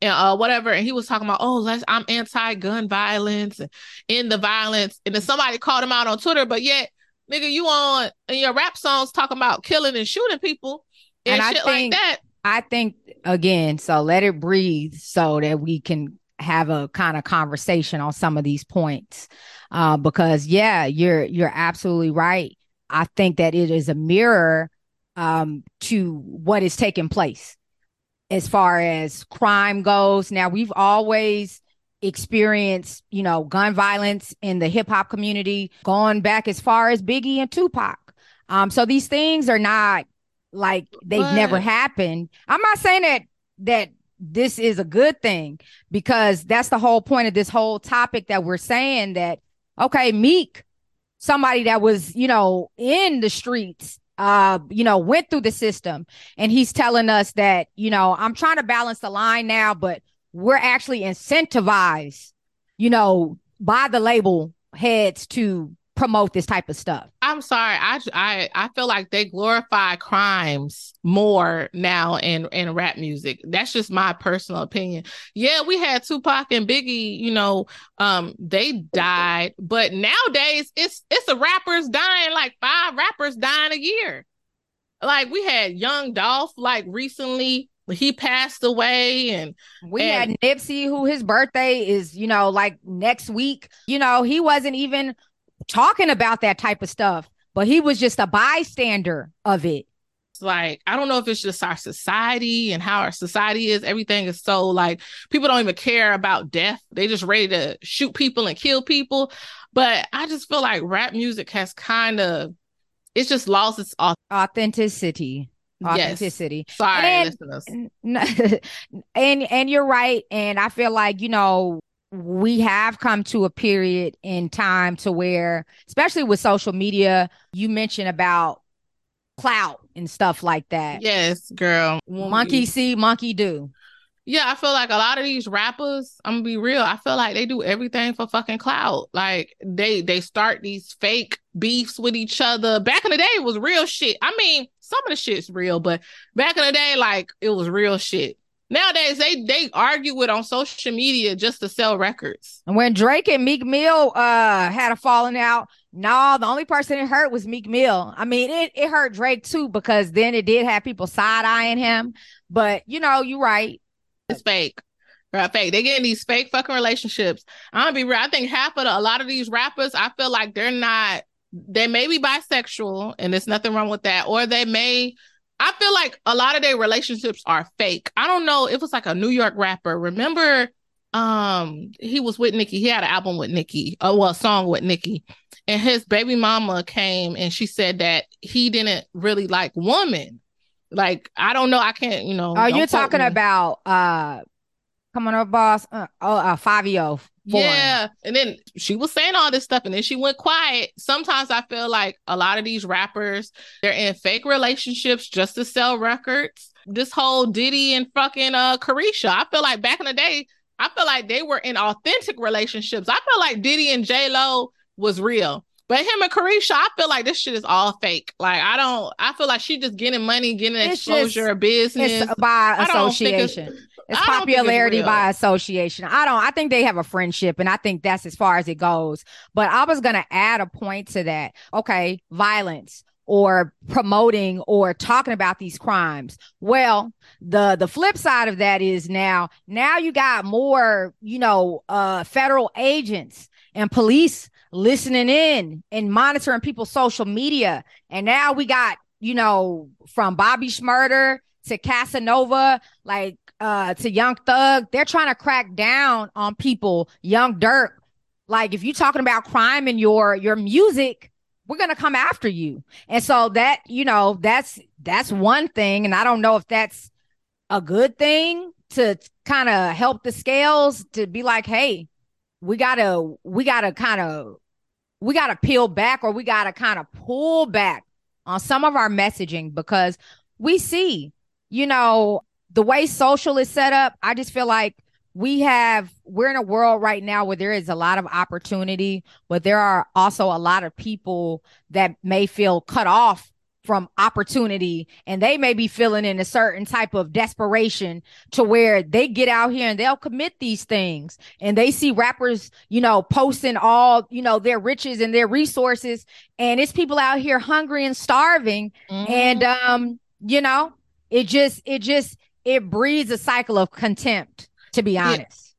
and uh, whatever. And he was talking about, oh, let's I'm anti-gun violence and in the violence. And then somebody called him out on Twitter, but yet, nigga, you on in your rap songs talking about killing and shooting people and, and shit think, like that. I think again, so let it breathe so that we can have a kind of conversation on some of these points. Uh, because yeah, you're you're absolutely right. I think that it is a mirror um, to what is taking place as far as crime goes. Now, we've always experienced, you know, gun violence in the hip hop community going back as far as Biggie and Tupac. Um, so these things are not like they've what? never happened. I'm not saying that that this is a good thing because that's the whole point of this whole topic that we're saying that okay, Meek, somebody that was, you know, in the streets uh, you know, went through the system. And he's telling us that, you know, I'm trying to balance the line now, but we're actually incentivized, you know, by the label heads to promote this type of stuff. I'm sorry. I I I feel like they glorify crimes more now in in rap music. That's just my personal opinion. Yeah, we had Tupac and Biggie, you know, um they died, but nowadays it's it's a rappers dying like five rappers dying a year. Like we had Young Dolph like recently he passed away and we and, had Nipsey who his birthday is, you know, like next week. You know, he wasn't even talking about that type of stuff but he was just a bystander of it. Like, I don't know if it's just our society and how our society is. Everything is so like people don't even care about death. They just ready to shoot people and kill people. But I just feel like rap music has kind of it's just lost its authenticity authenticity. Yes. Sorry, and, listeners. and and you're right. And I feel like you know we have come to a period in time to where, especially with social media, you mentioned about clout and stuff like that. Yes, girl. Monkey see, monkey do. Yeah, I feel like a lot of these rappers, I'm gonna be real, I feel like they do everything for fucking clout. Like they they start these fake beefs with each other. Back in the day it was real shit. I mean, some of the shit's real, but back in the day, like it was real shit. Nowadays they they argue with on social media just to sell records. And when Drake and Meek Mill uh had a falling out, no, the only person it hurt was Meek Mill. I mean, it, it hurt Drake too, because then it did have people side eyeing him. But you know, you're right it's fake. Right, fake. They get in these fake fucking relationships. I'm gonna be real. I think half of the, a lot of these rappers, I feel like they're not. They may be bisexual, and there's nothing wrong with that, or they may. I feel like a lot of their relationships are fake. I don't know. It was like a New York rapper. Remember, um, he was with Nicki. He had an album with Nicki. Oh, well, a song with Nicki, and his baby mama came and she said that he didn't really like women. Like I don't know. I can't. You know. Oh, you're talking me. about uh, come on up, boss. Uh, oh, uh, Fivio. Yeah, and then she was saying all this stuff, and then she went quiet. Sometimes I feel like a lot of these rappers they're in fake relationships just to sell records. This whole Diddy and fucking uh Caresha. I feel like back in the day, I feel like they were in authentic relationships. I feel like Diddy and J Lo was real. But him and Caresha, I feel like this shit is all fake. Like I don't. I feel like she just getting money, getting it's exposure, just, business it's by association. It's, popularity it's by association. I don't. I think they have a friendship, and I think that's as far as it goes. But I was gonna add a point to that. Okay, violence or promoting or talking about these crimes. Well, the the flip side of that is now now you got more, you know, uh federal agents and police listening in and monitoring people's social media. And now we got, you know, from Bobby Shmurda to Casanova, like uh to Young Thug, they're trying to crack down on people, Young Durk. Like if you're talking about crime in your your music, we're gonna come after you. And so that, you know, that's that's one thing. And I don't know if that's a good thing to kind of help the scales to be like, hey, we gotta we gotta kind of we got to peel back or we got to kind of pull back on some of our messaging because we see, you know, the way social is set up, I just feel like we have we're in a world right now where there is a lot of opportunity, but there are also a lot of people that may feel cut off from opportunity and they may be feeling in a certain type of desperation to where they get out here and they'll commit these things and they see rappers you know posting all you know their riches and their resources and it's people out here hungry and starving mm-hmm. and um you know it just it just it breeds a cycle of contempt to be honest.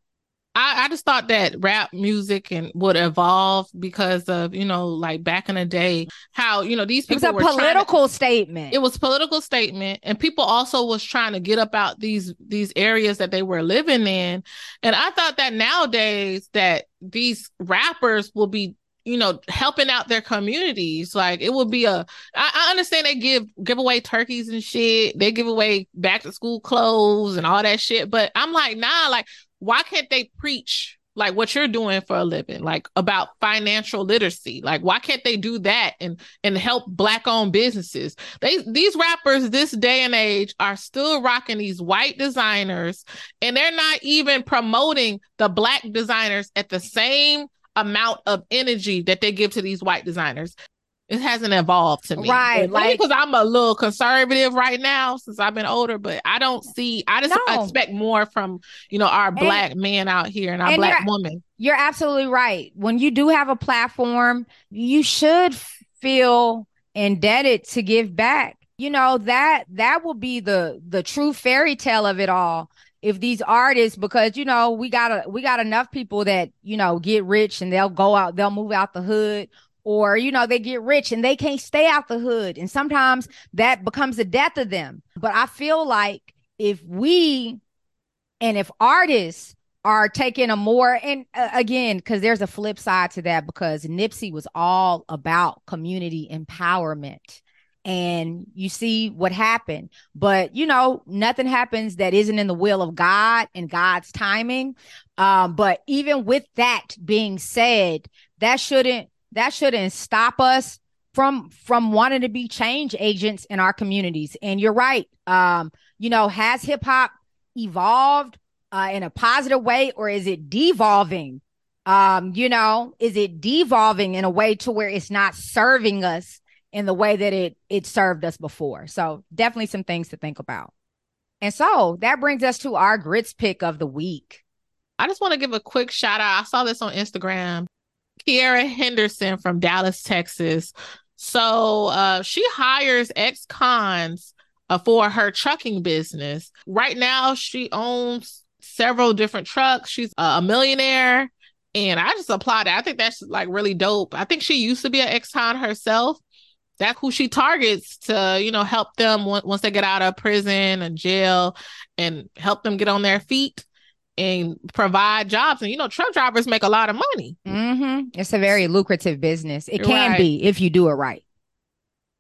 I, I just thought that rap music and would evolve because of you know like back in the day how you know these people it was a political to, statement. It was political statement and people also was trying to get up out these these areas that they were living in. And I thought that nowadays that these rappers will be you know helping out their communities. Like it would be a I, I understand they give give away turkeys and shit. They give away back to school clothes and all that shit. But i'm like nah like why can't they preach like what you're doing for a living? Like about financial literacy. Like why can't they do that and and help black owned businesses? They these rappers this day and age are still rocking these white designers and they're not even promoting the black designers at the same amount of energy that they give to these white designers it hasn't evolved to me. Right. Like, because I'm a little conservative right now since I've been older, but I don't see, I just no. expect more from, you know, our black and, men out here and our and black women. You're absolutely right. When you do have a platform, you should feel indebted to give back. You know, that, that will be the, the true fairy tale of it all if these artists because you know we got a we got enough people that you know get rich and they'll go out they'll move out the hood or you know they get rich and they can't stay out the hood. And sometimes that becomes the death of them. But i feel like if we and if artists are taking a more and uh, again because there's a flip side to that because nipsey was all about community empowerment and you see what happened. But you know nothing happens that isn't in the will of god and god's timing. Um but even with that being said that shouldn't that shouldn't stop us from from wanting to be change agents in our communities. And you're right. Um you know has hip hop evolved uh, in a positive way or is it devolving? Um you know is it devolving in a way to where it's not serving us in the way that it it served us before so definitely some things to think about and so that brings us to our grits pick of the week i just want to give a quick shout out i saw this on instagram Kiera Henderson from Dallas, Texas. So uh, she hires ex cons uh, for her trucking business. Right now, she owns several different trucks. She's a millionaire. And I just applaud it. I think that's like really dope. I think she used to be an ex con herself. That's who she targets to, you know, help them once they get out of prison and jail and help them get on their feet and provide jobs. And you know, truck drivers make a lot of money. Mm-hmm. It's a very lucrative business. It can right. be if you do it right.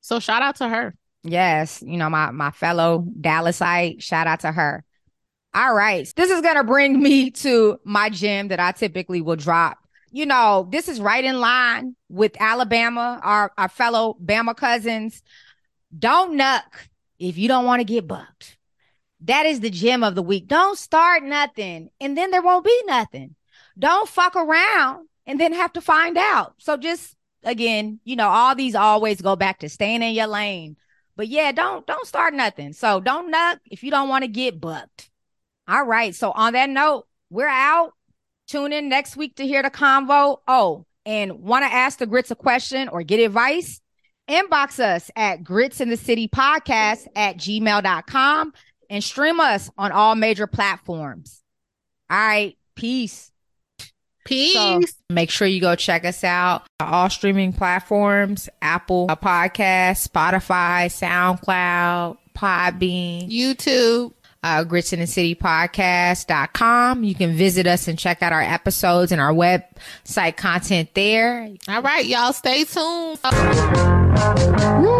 So shout out to her. Yes, you know my my fellow Dallasite. Shout out to her. All right, this is gonna bring me to my gem that I typically will drop. You know, this is right in line with Alabama, our our fellow Bama cousins. Don't knuck if you don't want to get bucked. That is the gem of the week. Don't start nothing and then there won't be nothing. Don't fuck around and then have to find out. So just again, you know, all these always go back to staying in your lane. But yeah, don't don't start nothing. So don't knuck if you don't want to get bucked. All right. So on that note, we're out. Tune in next week to hear the convo. Oh, and want to ask the grits a question or get advice? Inbox us at grits in the city podcast at gmail.com and stream us on all major platforms. All right. Peace. Peace. So make sure you go check us out all streaming platforms Apple Podcast, Spotify, SoundCloud, Podbean, YouTube uh, gritsinthecitypodcast.com. You can visit us and check out our episodes and our website content there. All right, y'all stay tuned. Woo.